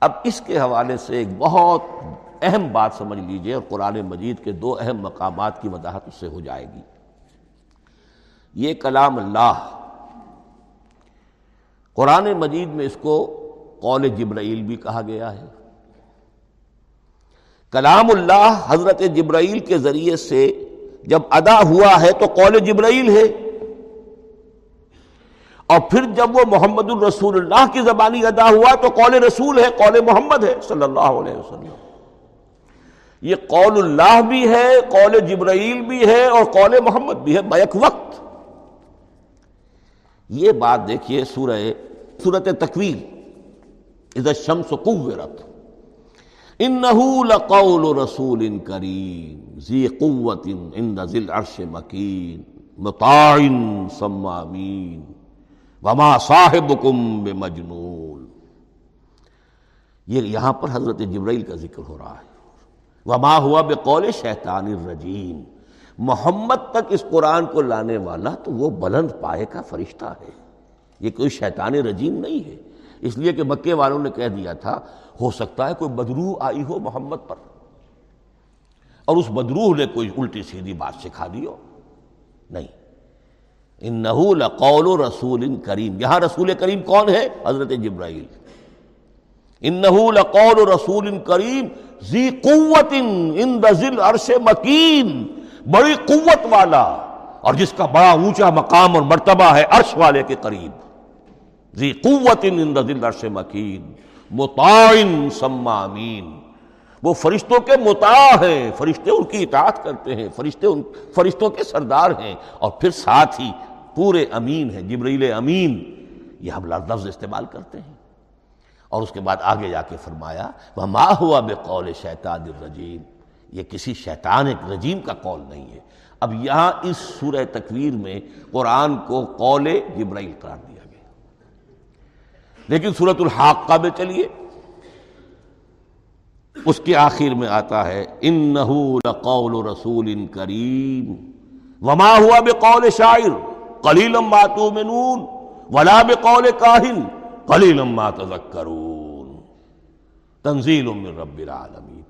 اب اس کے حوالے سے ایک بہت اہم بات سمجھ لیجیے اور قرآن مجید کے دو اہم مقامات کی وضاحت اس سے ہو جائے گی۔ یہ کلام اللہ۔ قرآن مجید میں اس کو قول جبرائیل بھی کہا گیا ہے۔ کلام اللہ حضرت جبرائیل کے ذریعے سے جب ادا ہوا ہے تو قول جبرائیل ہے۔ اور پھر جب وہ محمد الرسول اللہ کی زبانی ادا ہوا تو قول رسول ہے، قول محمد ہے صلی اللہ علیہ وسلم۔ یہ قول اللہ بھی ہے، قول جبرائیل بھی ہے اور قول محمد بھی ہے، بیک وقت۔ یہ بات دیکھیے سورہ، سورت تکویر اذا الشمس قورت انہو لقول رسول کریم، ذی قوت عند ذی العرش مکین، مطاع سمامین وما صاحبکم بمجنون۔ یہ یہاں پر حضرت جبرائیل کا ذکر ہو رہا ہے۔ وما ہوا بقول شیطان الرجیم۔ محمد تک اس قرآن کو لانے والا تو وہ بلند پائے کا فرشتہ ہے۔ یہ کوئی شیطان رجیم نہیں ہے۔ اس لیے کہ مکے والوں نے کہہ دیا تھا ہو سکتا ہے کوئی بدروح آئی ہو محمد پر۔ اور اس بدروح نے کوئی الٹی سیدھی بات سکھا دی ہو۔ نہیں۔ ان لقول رسول کریم۔ یہاں رسول کریم کون ہے؟ حضرت جبرائیل۔ ان لقول رسول کریم۔ زی قوت ان ذل عرش مکین۔ بڑی قوت والا۔ اور جس کا بڑا اونچا مقام اور مرتبہ ہے عرش والے کے قریب۔ ذی قوت ان دزل عرش مکین۔ متعین سما امین وہ فرشتوں کے متا ہیں، فرشتے ان کی اطاعت کرتے ہیں، فرشتے ان، فرشتوں کے سردار ہیں۔ اور پھر ساتھ ہی پورے امین ہیں، جبریل امین۔ یہ ہم لفظ استعمال کرتے ہیں۔ اور اس کے بعد آگے جا کے فرمایا وہ ماں ہوا بے قول شیطان الرجیم یہ کسی شیطان، ایک رجیم کا قول نہیں ہے۔ اب یہاں اس سورہ تکویر میں قرآن کو قول جبرائیل قرار دیا۔ لیکن صورت الحاقہ میں چلیے۔ اس کے آخر میں آتا ہے ان لقول رسول ان کریم وما ہوا بقول شاعر کلیلم باتو منون ولا بقول کاہن کلیلم ما تذکرون تنزیل من رب العالمین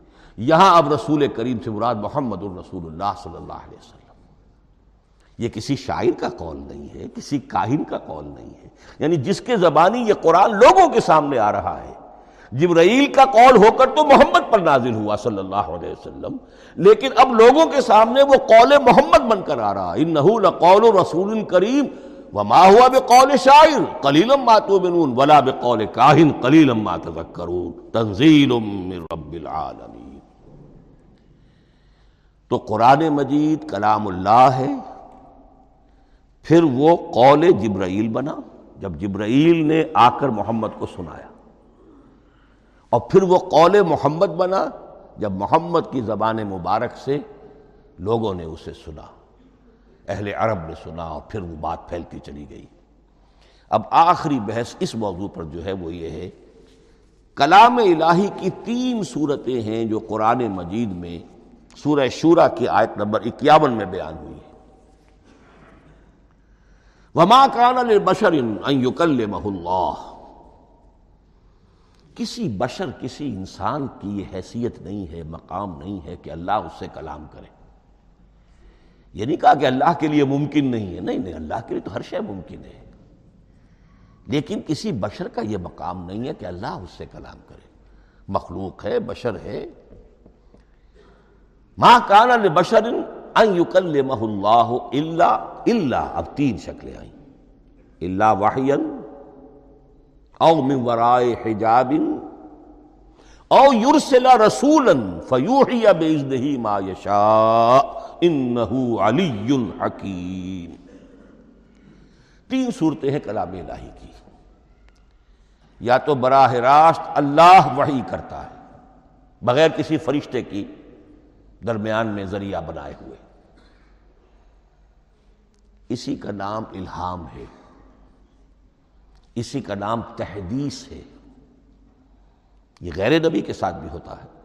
یہاں اب رسول کریم سے مراد محمد الرسول اللہ صلی اللہ علیہ وسلم۔ یہ کسی شاعر کا قول نہیں ہے، کسی کاہن کا قول نہیں ہے۔ یعنی جس کے زبانی یہ قرآن لوگوں کے سامنے آ رہا ہے، جبرائیل کا قول ہو کر تو محمد پر نازل ہوا صلی اللہ علیہ وسلم، لیکن اب لوگوں کے سامنے وہ قول محمد بن کر آ رہا ان لقول رسول کریم، وما ہوا بقول شاعر، قلیلم ما تؤمنون ولا بقول کاہن، قلیلم ما تذکرون۔ تنزیل من رب العالمین۔ تو قرآن مجید کلام اللہ ہے۔ پھر وہ قول جبرائیل بنا جب جبرائیل نے آ کر محمد کو سنایا اور پھر وہ قول محمد بنا جب محمد کی زبان مبارک سے لوگوں نے اسے سنا، اہل عرب نے سنا اور پھر وہ بات پھیلتی چلی گئی۔ اب آخری بحث اس موضوع پر جو ہے وہ یہ ہے، کلام الہی کی تین صورتیں ہیں جو قرآن مجید میں سورہ شورہ کی آیت نمبر اکیاون میں بیان ہوئی ہے وما کان البشر ان اللہ کسی بشر، کسی انسان کی یہ حیثیت نہیں ہے، مقام نہیں ہے کہ اللہ اس سے کلام کرے۔ یہ نہیں کہا کہ اللہ کے لیے ممکن نہیں ہے۔ نہیں نہیں، اللہ کے لیے تو ہر شے ممکن ہے۔ لیکن کسی بشر کا یہ مقام نہیں ہے کہ اللہ اس سے کلام کرے۔ مخلوق ہے، بشر ہے۔ ماں کانا بشر یکلمہ اللہ اللہ اللہ اب تین شکلیں آئیں۔ اللہ واحین او من ورائے حجاب او یرسل رسولا فیوحی بیزنہی ما یشاء، انہو علی حکیم۔ تین صورتیں ہیں کلام الہی کی۔ یا تو براہ راست اللہ وحی کرتا ہے، بغیر کسی فرشتے کی درمیان میں ذریعہ بنائے ہوئے۔ اسی کا نام الہام ہے۔ اسی کا نام تحدیث ہے۔ یہ غیر نبی کے ساتھ بھی ہوتا ہے۔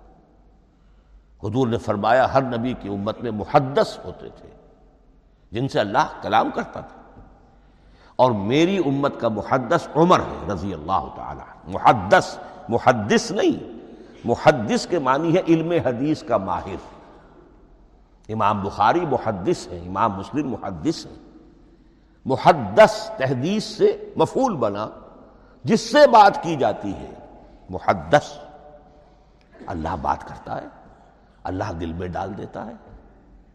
حضور نے فرمایا، ہر نبی کی امت میں محدث ہوتے تھے، جن سے اللہ کلام کرتا تھا۔ اور میری امت کا محدث عمر ہے، رضی اللہ تعالی محدث محدث نہیں، محدث کے معنی ہے علم حدیث کا ماہر۔ امام بخاری محدث ہے، امام مسلم محدث ہے۔ محدث تحدیث سے مفول بنا، جس سے بات کی جاتی ہے، محدث۔ اللہ بات کرتا ہے، اللہ دل میں ڈال دیتا ہے،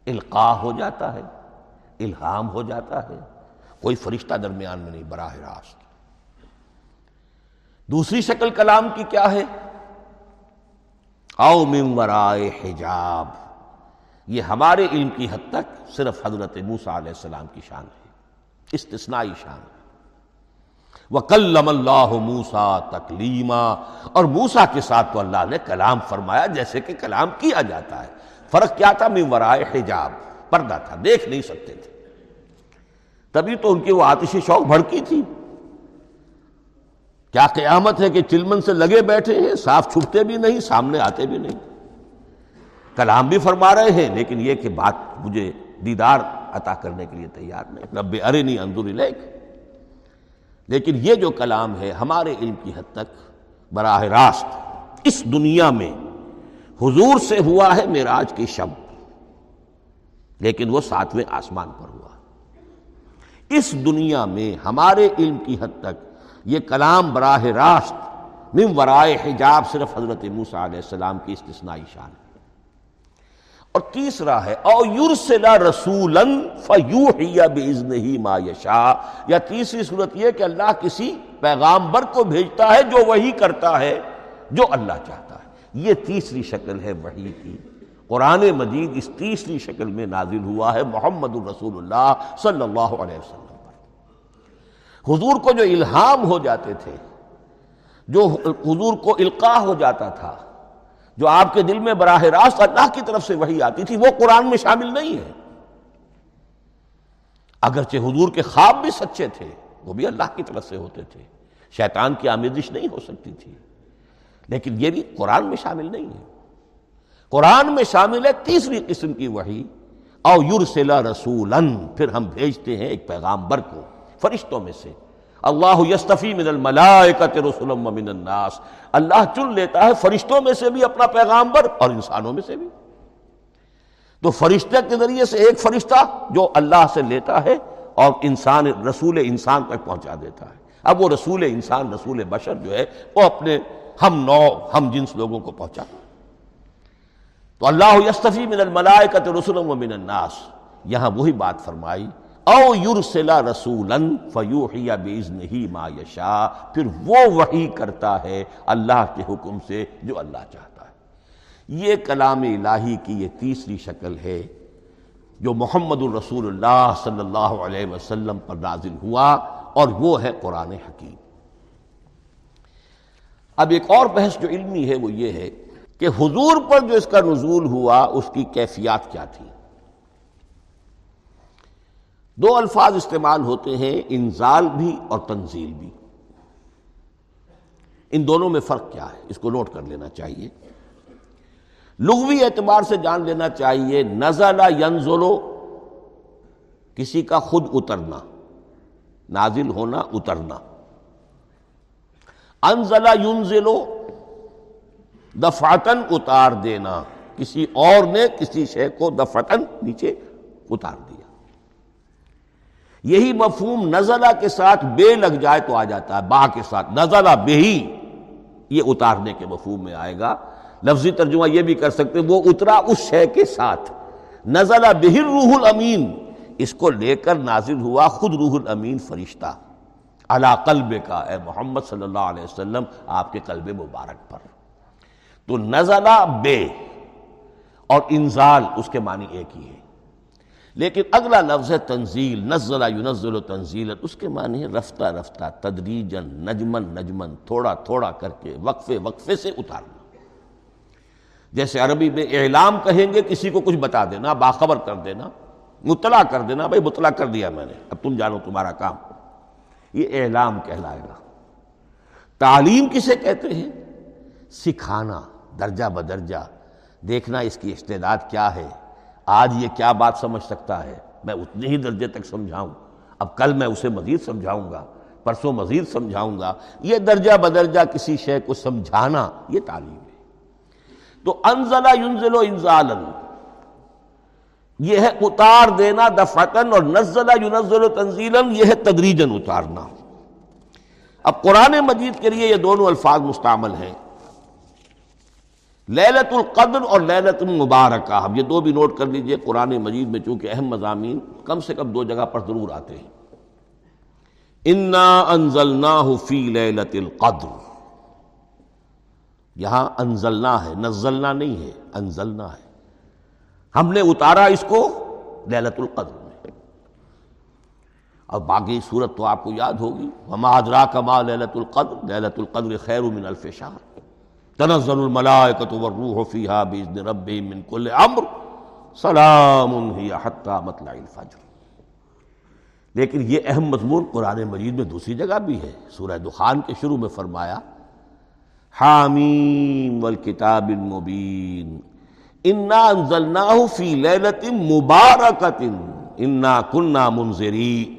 القاع ہو جاتا ہے، الہام ہو جاتا ہے۔ کوئی فرشتہ درمیان میں نہیں، براہ راست۔ دوسری شکل کلام کی کیا ہے؟ او من ورائے حجاب۔ یہ ہمارے علم کی حد تک صرف حضرت موسیٰ علیہ السلام کی شان ہے۔ استثنائی شان۔ وکلم اللہ موسا تکلیما اور موسا کے ساتھ تو اللہ نے کلام فرمایا جیسے کہ کلام کیا جاتا ہے۔ فرق کیا تھا؟ میں ورائے حجاب۔ پردہ تھا، دیکھ نہیں سکتے تھے۔ تبھی تو ان کی وہ آتشی شوق بھڑکی تھی۔ کیا قیامت ہے کہ چلمن سے لگے بیٹھے ہیں، صاف چھپتے بھی نہیں، سامنے آتے بھی نہیں۔ کلام بھی فرما رہے ہیں، لیکن یہ کہ بات مجھے دیدار عطا کرنے کے لیے تیار نہیں۔ رب ارنی اندر لیک لیکن یہ جو کلام ہے ہمارے علم کی حد تک براہ راست اس دنیا میں حضور سے ہوا ہے میراج کی شب، لیکن وہ ساتویں آسمان پر ہوا۔ اس دنیا میں ہمارے علم کی حد تک یہ کلام براہ راست من ورائے حجاب صرف حضرت موسیٰ علیہ السلام کی استثنائی شان ہے۔ اور تیسرا ہے، او یورسلا رسولن فیوحی باذنہ ما یشا یا تیسری صورت یہ کہ اللہ کسی پیغامبر کو بھیجتا ہے جو وہی کرتا ہے، جو اللہ چاہتا ہے۔ یہ تیسری شکل ہے وحی کی۔ قرآن مجید اس تیسری شکل میں نازل ہوا ہے محمد الرسول اللہ صلی اللہ علیہ وسلم پر۔ حضور کو جو الہام ہو جاتے تھے، جو حضور کو القاع ہو جاتا تھا جو آپ کے دل میں براہ راست اللہ کی طرف سے وہی آتی تھی، وہ قرآن میں شامل نہیں ہے۔ اگرچہ حضور کے خواب بھی سچے تھے، وہ بھی اللہ کی طرف سے ہوتے تھے۔ شیطان کی آمیزش نہیں ہو سکتی تھی۔ لیکن یہ بھی قرآن میں شامل نہیں ہے۔ قرآن میں شامل ہے تیسری قسم کی وہی او یورسلا رسولن پھر ہم بھیجتے ہیں ایک پیغامبر کو، فرشتوں میں سے۔ اللہ یستفی من الملائکت رسول من الناس۔ اللہ چن لیتا ہے فرشتوں میں سے بھی، اپنا پیغامبر اور انسانوں میں سے بھی۔ تو فرشتے کے ذریعے سے ایک فرشتہ جو اللہ سے لیتا ہے اور انسان، رسول انسان تک پہنچا دیتا ہے۔ اب وہ رسول انسان، رسول بشر جو ہے، وہ اپنے ہم نو، ہم جنس لوگوں کو پہنچا۔ تو اللہ یستفی من الملائکت رسول من الناس۔ یہاں وہی بات فرمائی۔ او یورسلا رسولن فیوحی باذنہ ما یشا پھر وہ وحی کرتا ہے اللہ کے حکم سے جو اللہ چاہتا ہے۔ یہ کلام الہی کی یہ تیسری شکل ہے جو محمد الرسول اللہ صلی اللہ علیہ وسلم پر نازل ہوا اور وہ ہے قرآن حکیم۔ اب ایک اور بحث جو علمی ہے وہ یہ ہے کہ حضور پر جو اس کا نزول ہوا اس کی کیفیات کیا تھی؟ دو الفاظ استعمال ہوتے ہیں، انزال بھی اور تنزیل بھی۔ ان دونوں میں فرق کیا ہے؟ اس کو نوٹ کر لینا چاہیے۔ لغوی اعتبار سے جان لینا چاہیے نزلہ ینزلو کسی کا خود اترنا، نازل ہونا، اترنا۔ انزلہ ینزلو دفاتن اتار دینا۔ کسی اور نے کسی شے کو دفتن نیچے اتار دیا۔ یہی مفہوم نزلہ کے ساتھ بے لگ جائے تو آ جاتا ہے با کے ساتھ۔ نزلہ بے ہی یہ اتارنے کے مفہوم میں آئے گا۔ لفظی ترجمہ یہ بھی کر سکتے وہ اترا اس شے کے ساتھ۔ نزلہ بہر روح الامین، اس کو لے کر نازل ہوا خود روح الامین فرشتہ۔ علا قلب کا، اے محمد صلی اللہ علیہ وسلم، آپ کے قلب مبارک پر۔ تو نزلہ بے اور انزال اس کے معنی ایک ہی ہے۔ لیکن اگلا لفظ ہے تنزیل نزلہ ینزل و تنزیل اس کے معنی ہے رفتہ رفتہ تدریجن نجمن نجمن تھوڑا تھوڑا کر کے، وقفے وقفے سے اتارنا۔ جیسے عربی میں اعلام کہیں گے، کسی کو کچھ بتا دینا، باخبر کر دینا، مطلع کر دینا، بھائی مطلع کر دیا میں نے، اب تم جانو تمہارا کام۔ یہ اعلام کہلائے گا۔ تعلیم کسے کہتے ہیں؟ سکھانا، درجہ بدرجہ، دیکھنا اس کی استعداد کیا ہے۔ آج یہ کیا بات سمجھ سکتا ہے؟ میں اتنے ہی درجے تک سمجھاؤں۔ اب کل میں اسے مزید سمجھاؤں گا، پرسوں مزید سمجھاؤں گا۔ یہ درجہ بدرجہ کسی شے کو سمجھانا یہ تعلیم ہے۔ تو انزلہ ینزل و انزالن یہ ہے اتار دینا دفتن اور نزلہ ینزل و تنزیلن یہ ہے تدریجن اتارنا۔ اب قرآن مجید کے لیے یہ دونوں الفاظ مستعمل ہیں۔ للت القدر اور للت المبارکہ۔ اب یہ دو بھی نوٹ کر لیجیے، قرآن مجید میں چونکہ اہم مضامین کم سے کم دو جگہ پر ضرور آتے ہیں۔ انا انزلنا فی للت القدر۔ یہاں انزلنا ہے، نزلنا نہیں ہے، انزلنا ہے۔ ہم نے اتارا اس کو للت القدر میں۔ اور باقی صورت تو آپ کو یاد ہوگی۔ وما ادرا کما للت القدر؟ للت القدر خیر من الف شہر تنزل الملائکت والروح فیہا بیزن ربی من کل عمر سلام ہی حتی مطلع الفجر. لیکن یہ اہم مضمون قرآن مجید میں دوسری جگہ بھی ہے. سورہ دخان کے شروع میں فرمایا، حامیم والکتاب المبین. انا انزلناہ فی لیلت مبارکت انا کننا منذرین.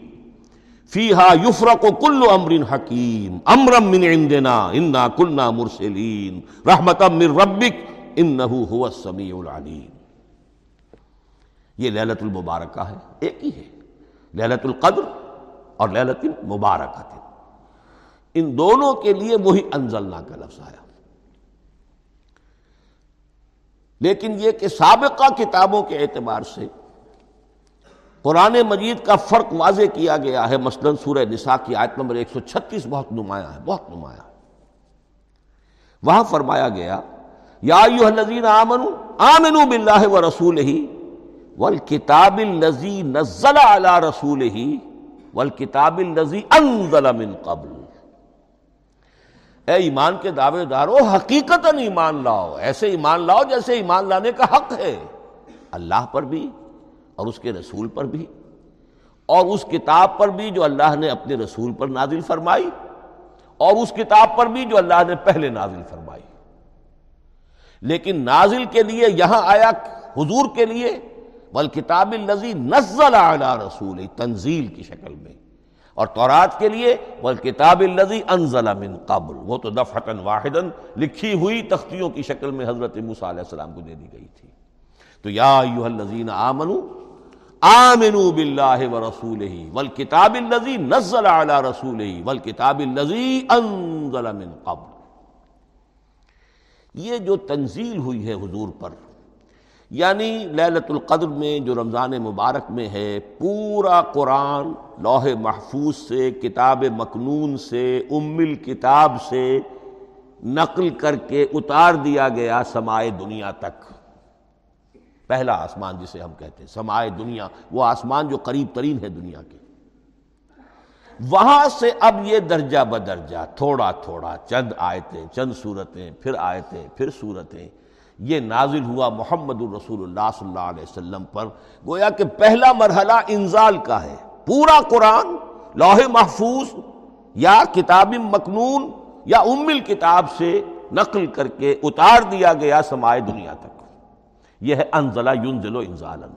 فیہا یفرق کل امر حکیم امرم من عندنا، انا کلنا مرسلین، رحمتا من ربک، انہو هو السمیع العلیم۔ یہ للت المبارکہ ہے، ایک ہی ہے۔ للت القدر اور للت المبارکہ ان دونوں کے لیے وہی انزلنا کا لفظ آیا۔ لیکن یہ کہ سابقہ کتابوں کے اعتبار سے قرآن مجید کا فرق واضح کیا گیا ہے۔ مثلا سورہ نساء کی آیت نمبر 136 بہت نمایاں ہے، بہت نمایاں۔ وہاں فرمایا گیا، یا ایوہ الذین آمنوا آمنوا باللہ و رسولہ والکتاب اللذی نزل علی رسولہ والکتاب اللذی انزل من قبل۔ اے ایمان کے دعوے دارو حقیقتا ایمان لاؤ، ایسے ایمان لاؤ جیسے ایمان لانے کا حق ہے۔ اللہ پر بھی اور اس کے رسول پر بھی اور اس کتاب پر بھی جو اللہ نے اپنے رسول پر نازل فرمائی اور اس کتاب پر بھی جو اللہ نے پہلے نازل فرمائی۔ لیکن نازل کے لیے یہاں آیا حضور کے لیے بل کتاب الزی نزل علی رسول تنزیل کی شکل میں۔ اور تورات کے لیے بل کتاب الزی انزل من قبل، وہ تو دفعتن واحدن لکھی ہوئی تختیوں کی شکل میں حضرت موسیٰ علیہ السلام کو دے دی گئی تھی۔ تو یا ایوہ الذین آمنوا آمنوا باللہ ورسولہ والکتاب اللذی نزل علی رسولہ والکتاب اللذی انزل من قبل۔ یہ جو تنزیل ہوئی ہے حضور پر یعنی لیلت القدر میں جو رمضان مبارک میں ہے، پورا قرآن لوح محفوظ سے، کتاب مکنون سے، ام الکتاب سے نقل کر کے اتار دیا گیا سمائے دنیا تک۔ پہلا آسمان جسے ہم کہتے ہیں سمائے دنیا، وہ آسمان جو قریب ترین ہے دنیا کے۔ وہاں سے اب یہ درجہ بدرجہ، تھوڑا تھوڑا، چند آیتیں، چند صورتیں پھر آیتیں، پھر صورتیں یہ نازل ہوا محمد الرسول اللہ صلی اللہ علیہ وسلم پر۔ گویا کہ پہلا مرحلہ انزال کا ہے۔ پورا قرآن، لوح محفوظ یا کتاب مکنون یا ام کتاب سے نقل کر کے اتار دیا گیا سمائے دنیا تک۔ یہ ہے انزلہ ینزل و انزالا.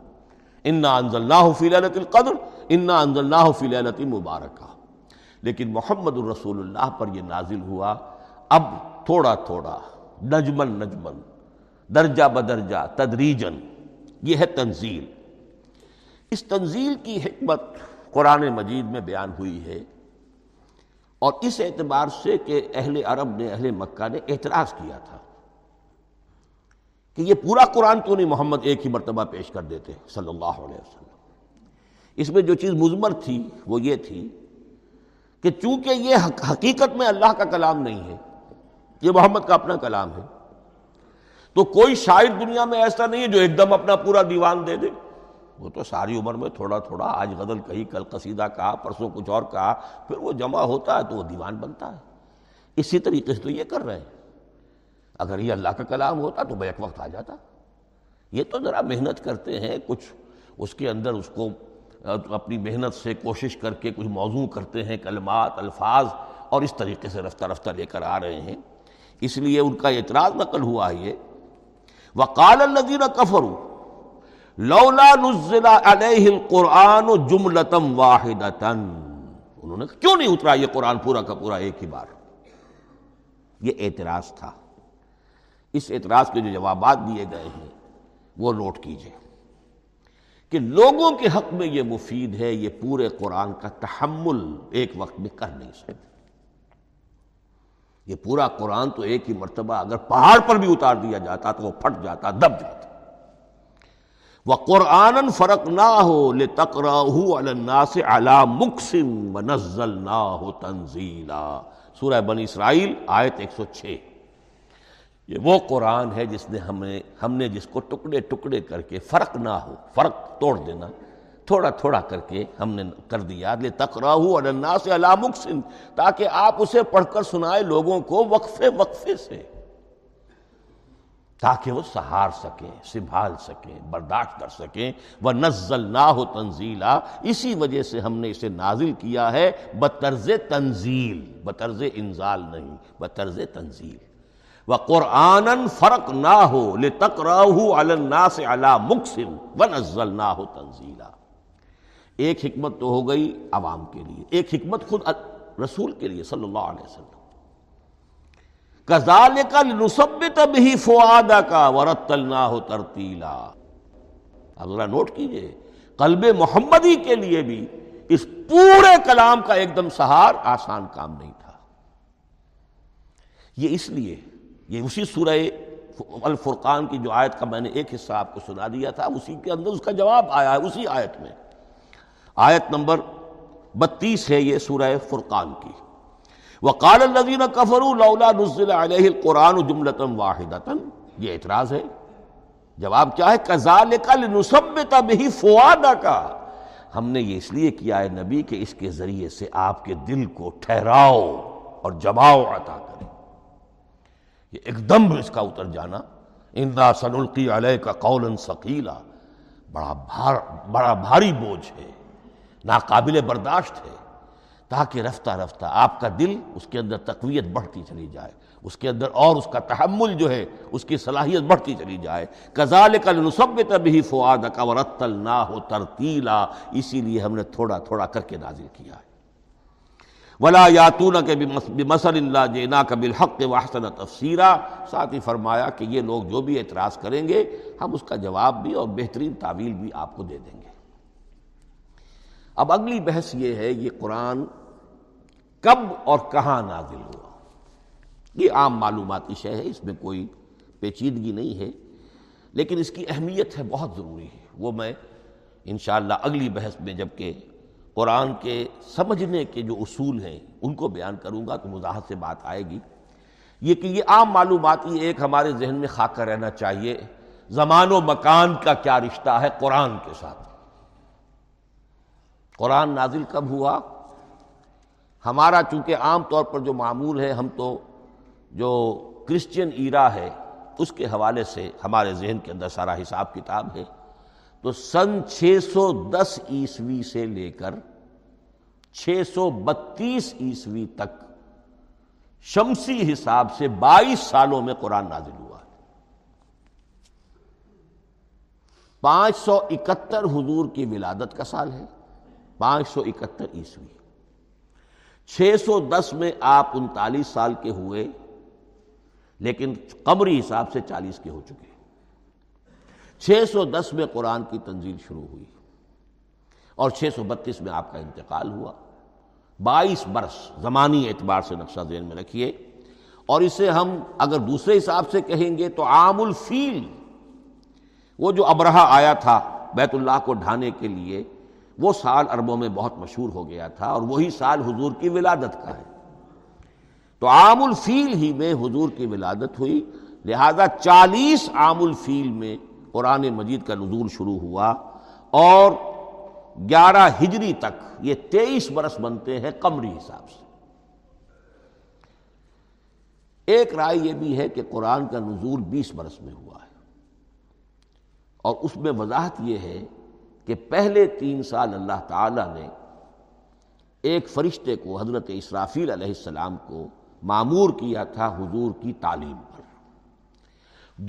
انا انزلناہ فی لیلت القدر، انا انزلناہ فی لیلت مبارکہ. لیکن محمد الرسول اللہ پر یہ نازل ہوا، اب تھوڑا تھوڑا نجمن نجمن درجہ بدرجہ تدریجن یہ ہے تنزیل. اس تنزیل کی حکمت قرآن مجید میں بیان ہوئی ہے، اور اس اعتبار سے کہ اہل عرب نے، اہل مکہ نے اعتراض کیا تھا. کہ یہ پورا قرآن تو نہیں، محمد ایک ہی مرتبہ پیش کر دیتے صلی اللہ علیہ وسلم۔ اس میں جو چیز مزمر تھی وہ یہ تھی کہ چونکہ یہ حقیقت میں اللہ کا کلام نہیں ہے، یہ محمد کا اپنا کلام ہے، تو کوئی شاعر دنیا میں ایسا نہیں ہے جو ایک دم اپنا پورا دیوان دے دے۔ وہ تو ساری عمر میں تھوڑا تھوڑا آج غزل کہی، کل قصیدہ کہا، پرسوں کچھ اور کہا، پھر وہ جمع ہوتا ہے تو وہ دیوان بنتا ہے۔ اسی طریقے سے تو یہ کر رہے ہیں۔ اگر یہ اللہ کا کلام ہوتا تو بیک وقت آ جاتا۔ یہ تو ذرا محنت کرتے ہیں، کچھ اس کے اندر اس کو اپنی محنت سے کوشش کر کے کچھ موضوع کرتے ہیں، کلمات، الفاظ اور اس طریقے سے رفتہ رفتہ لے کر آ رہے ہیں۔ اس لیے ان کا اعتراض نقل ہوا یہ وقال الذين كفروا لولا نزل عليه القرآن جملتم واحدة انہوں نے کیوں نہیں اترا یہ قرآن پورا کا پورا ایک ہی بار؟ یہ اعتراض تھا۔ اس اعتراض کے جو جوابات دیے گئے ہیں، وہ نوٹ کیجیے کہ لوگوں کے حق میں یہ مفید ہے، یہ پورے قرآن کا تحمل ایک وقت میں کر نہیں سکتے۔ یہ پورا قرآن تو ایک ہی مرتبہ اگر پہاڑ پر بھی اتار دیا جاتا تو وہ پھٹ جاتا، دب جاتا۔ وہ قرآن فرق نہ ہو لے تکرا اللہ سے اللہ مکسم نزل نہ ہو تنزیلا۔ سورہ بن اسرائیل، آیت ایک سو چھ۔ یہ وہ قرآن ہے جس نے ہمیں ہم نے جس کو ٹکڑے ٹکڑے کر کے فرق نہ ہو، فرق توڑ دینا، تھوڑا تھوڑا کر کے ہم نے کر دیا۔ لے تقراہ النا سے علامکسن تاکہ آپ اسے پڑھ کر سنائے لوگوں کو وقفے وقفے سے، تاکہ وہ سہار سکیں، سنبھال سکیں، برداشت کر سکیں۔ وہ نزل نہ ہو تنزیلا اسی وجہ سے ہم نے اسے نازل کیا ہے، بطرز تنزیل، بطرز انزال نہیں، بطرز تنزیل۔ وہ قرآن فرق نہ ہو لے تقراہ النا سے اللہ نہ ہو تنزیلا۔ ایک حکمت تو ہو گئی عوام کے لیے، ایک حکمت خود رسول کے لیے صلی اللہ علیہ وسلم۔ کزال کا نصبت بھی فوادہ کا ورت نہ ہو ترتیلا۔ اب ذرا نوٹ کیجیے، قلب محمدی کے لیے بھی اس پورے کلام کا ایک دم سہار آسان کام نہیں تھا۔ یہ اس لیے یہ اسی سورہ الفرقان کی جو آیت کا میں نے ایک حصہ آپ کو سنا دیا تھا، اسی کے اندر اس کا جواب آیا ہے، اسی آیت میں۔ آیت نمبر بتیس ہے یہ سورہ فرقان کی۔ وقال الذين كفروا لولا نزل عليه القرآن جملة واحدة یہ اعتراض ہے۔ جواب کیا ہے؟ كذلك لنثبت به فؤادك ہم نے یہ اس لیے کیا ہے نبی، کہ اس کے ذریعے سے آپ کے دل کو ٹھہراؤ اور جماؤ عطا کرے یہ ایک دم اس کا اتر جانا۔ انا سنلقی علیہ کا قولا ثقیلا بڑا بھار، بڑا بھاری بوجھ ہے۔ ناقابل برداشت ہے۔ تاکہ رفتہ رفتہ آپ کا دل اس کے اندر تقویت بڑھتی چلی جائے۔ اس کے اندر اور اس کا تحمل جو ہے، اس کی صلاحیت بڑھتی چلی جائے۔ کزال کل نصبت بھی فواد کا ورتل نہ ہو ترتیلا۔ اسی لیے ہم نے تھوڑا تھوڑا کر کے نازل کیا ہے۔ ولا یاتون کے مسل اللہ جینا کا بالحق واحسن تفسیرہ ساتھ ہی فرمایا کہ یہ لوگ جو بھی اعتراض کریں گے، ہم اس کا جواب بھی اور بہترین تعویل بھی آپ کو دے دیں گے۔ اب اگلی بحث یہ ہے، یہ قرآن کب اور کہاں نازل ہوا؟ یہ عام معلوماتی شے ہے، اس میں کوئی پیچیدگی نہیں ہے، لیکن اس کی اہمیت ہے، بہت ضروری ہے۔ وہ میں انشاءاللہ اگلی بحث میں جبکہ قرآن کے سمجھنے کے جو اصول ہیں، ان کو بیان کروں گا تو مزاحت سے بات آئے گی۔ یہ کہ یہ عام معلوماتی ایک ہمارے ذہن میں خاکہ رہنا چاہیے۔ زمان و مکان کا کیا رشتہ ہے قرآن کے ساتھ؟ قرآن نازل کب ہوا؟ ہمارا چونکہ عام طور پر جو معمول ہے، ہم تو جو کرسچین ایرا ہے، اس کے حوالے سے ہمارے ذہن کے اندر سارا حساب کتاب ہے۔ تو سن چھ سو دس عیسوی سے لے کر چھ سو بتیس عیسوی تک شمسی حساب سے بائیس سالوں میں قرآن نازل ہوا ہے۔ پانچ سو اکہتر حضور کی ولادت کا سال ہے۔ پانچ سو اکہتر عیسوی۔ چھ سو دس میں آپ انتالیس سال کے ہوئے، لیکن قبری حساب سے چالیس کے ہو چکے۔ چھ سو دس میں قرآن کی تنزیل شروع ہوئی اور چھ سو بتیس میں آپ کا انتقال ہوا بائیس برس زمانی اعتبار سے نقشہ ذہن میں رکھیے اور اسے ہم اگر دوسرے حساب سے کہیں گے تو عام الفیل وہ جو ابرہا آیا تھا بیت اللہ کو ڈھانے کے لیے وہ سال عربوں میں بہت مشہور ہو گیا تھا اور وہی سال حضور کی ولادت کا ہے تو عام الفیل ہی میں حضور کی ولادت ہوئی لہذا چالیس عام الفیل میں قرآن مجید کا نزول شروع ہوا اور گیارہ ہجری تک یہ تیئیس برس بنتے ہیں قمری حساب سے۔ ایک رائے یہ بھی ہے کہ قرآن کا نزول بیس برس میں ہوا ہے۔ اور اس میں وضاحت یہ ہے کہ پہلے تین سال اللہ تعالی نے ایک فرشتے کو حضرت اسرافیل علیہ السلام کو معمور کیا تھا حضور کی تعلیم پر۔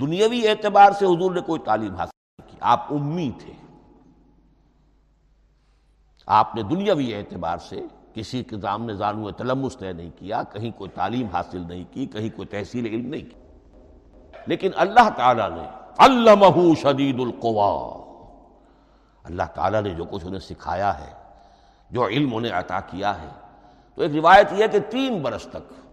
دنیاوی اعتبار سے حضور نے کوئی تعلیم حاصل نہیں کی۔ آپ امی تھے آپ نے دنیاوی اعتبار سے کسی کے سامنے زانو تلمس طے نہیں کیا، کہیں کوئی تعلیم حاصل نہیں کی، کہیں کوئی تحصیل علم نہیں کی۔ لیکن اللہ تعالیٰ نے علمہ شدید القوا۔ اللہ تعالیٰ نے جو کچھ انہیں سکھایا ہے، جو علم انہیں عطا کیا ہے۔ تو ایک روایت یہ ہے کہ تین برس تک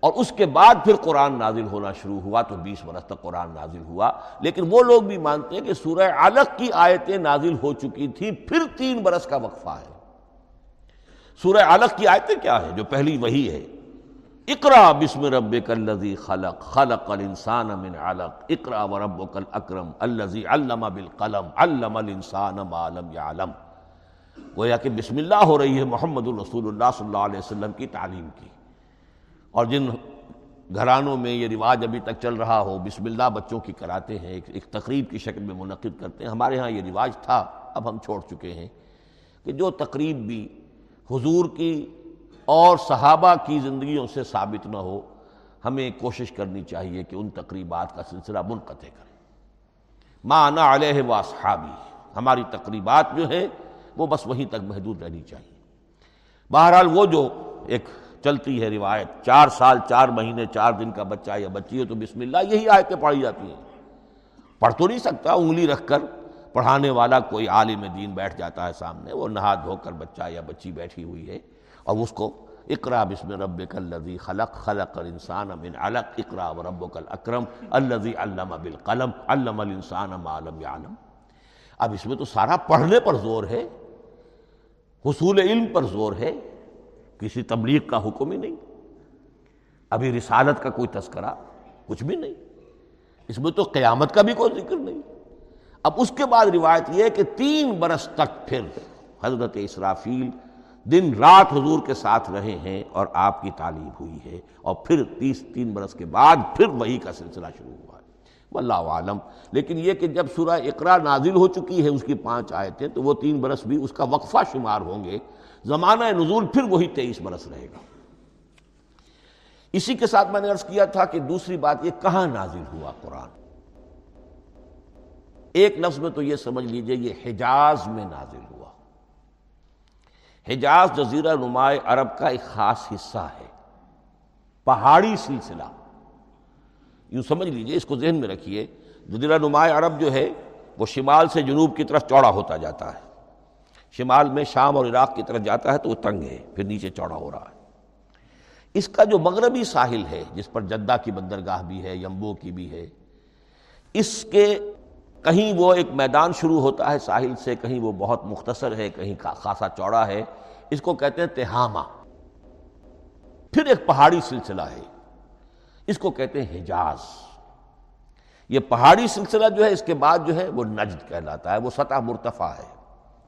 اور اس کے بعد پھر قرآن نازل ہونا شروع ہوا تو بیس برس تک قرآن نازل ہوا۔ لیکن وہ لوگ بھی مانتے ہیں کہ سورہ علق کی آیتیں نازل ہو چکی تھی، پھر تین برس کا وقفہ ہے۔ سورہ علق کی آیتیں کیا ہے جو پہلی وہی ہے۔ اقرا بسم رب الذی خلق خلق الانسان من علق۔ اقرا وربک الاکرم الذی علم بالقلم، علم الانسان ما لم يعلم۔ گویا کہ بسم اللہ ہو رہی ہے محمد الرسول اللہ صلی اللہ علیہ وسلم کی تعلیم کی۔ اور جن گھرانوں میں یہ رواج ابھی تک چل رہا ہو، بسم اللہ بچوں کی کراتے ہیں، ایک تقریب کی شکل میں منعقد کرتے ہیں۔ ہمارے ہاں یہ رواج تھا، اب ہم چھوڑ چکے ہیں کہ جو تقریب بھی حضور کی اور صحابہ کی زندگیوں سے ثابت نہ ہو، ہمیں کوشش کرنی چاہیے کہ ان تقریبات کا سلسلہ منقطع کریں۔ مانا علیہ و صحابی ہماری تقریبات جو ہیں وہ بس وہیں تک محدود رہنی چاہیے۔ بہرحال وہ جو ایک چلتی ہے روایت، چار سال، چار مہینے، چار دن کا بچہ یا بچی ہے تو بسم اللہ، یہی آیتیں پڑھی جاتی ہیں۔ پڑھ تو نہیں سکتا، انگلی رکھ کر پڑھانے والا کوئی عالم دین بیٹھ جاتا ہے سامنے، وہ نہا دھو کر بچہ یا بچی بیٹھی ہوئی ہے، اور اس کو اقرا بسم رب الذی خلق خلق الانسان من علق، اقرا و رب الاکرم الذی علم بالقلم، علم الانسان ما لم يعلم اب اس میں تو سارا پڑھنے پر زور ہے، حصول علم پر زور ہے کسی تبلیغ کا حکم ہی نہیں۔ ابھی رسالت کا کوئی تذکرہ کچھ بھی نہیں۔ اس میں تو قیامت کا بھی کوئی ذکر نہیں۔ اب اس کے بعد روایت یہ ہے کہ تین برس تک پھر حضرت اسرافیل دن رات حضور کے ساتھ رہے ہیں اور آپ کی تعلیم ہوئی ہے۔ اور پھر تیس تین برس کے بعد پھر وہی کا سلسلہ شروع ہوا ہے۔ واللہ عالم۔ لیکن یہ کہ جب سورہ اقرا نازل ہو چکی ہے، اس کی پانچ آیتیں، تو وہ تین برس بھی اس کا وقفہ شمار ہوں گے۔ زمانہ نزول پھر وہی تیئیس برس رہے گا۔ اسی کے ساتھ میں نے عرض کیا تھا کہ دوسری بات یہ کہاں نازل ہوا قرآن؟ ایک لفظ میں تو یہ سمجھ لیجیے یہ حجاز میں نازل ہوا۔ حجاز جزیرہ نمائے عرب کا ایک خاص حصہ ہے۔ پہاڑی سلسلہ۔ یوں سمجھ لیجیے، اس کو ذہن میں رکھیے، جزیرہ نمائے عرب جو ہے، وہ شمال سے جنوب کی طرف چوڑا ہوتا جاتا ہے۔ شمال میں شام اور عراق کی طرف جاتا ہے تو وہ تنگ ہے، پھر نیچے چوڑا ہو رہا ہے۔ اس کا جو مغربی ساحل ہے، جس پر جدہ کی بندرگاہ بھی ہے، یمبو کی بھی ہے، اس کے کہیں وہ ایک میدان شروع ہوتا ہے، ساحل سے کہیں وہ بہت مختصر ہے، کہیں خاصا چوڑا ہے۔ اس کو کہتے ہیں تہامہ۔ پھر ایک پہاڑی سلسلہ ہے۔ اس کو کہتے ہیں حجاز۔ یہ پہاڑی سلسلہ جو ہے، اس کے بعد جو ہے وہ نجد کہلاتا ہے، وہ سطح مرتفع ہے،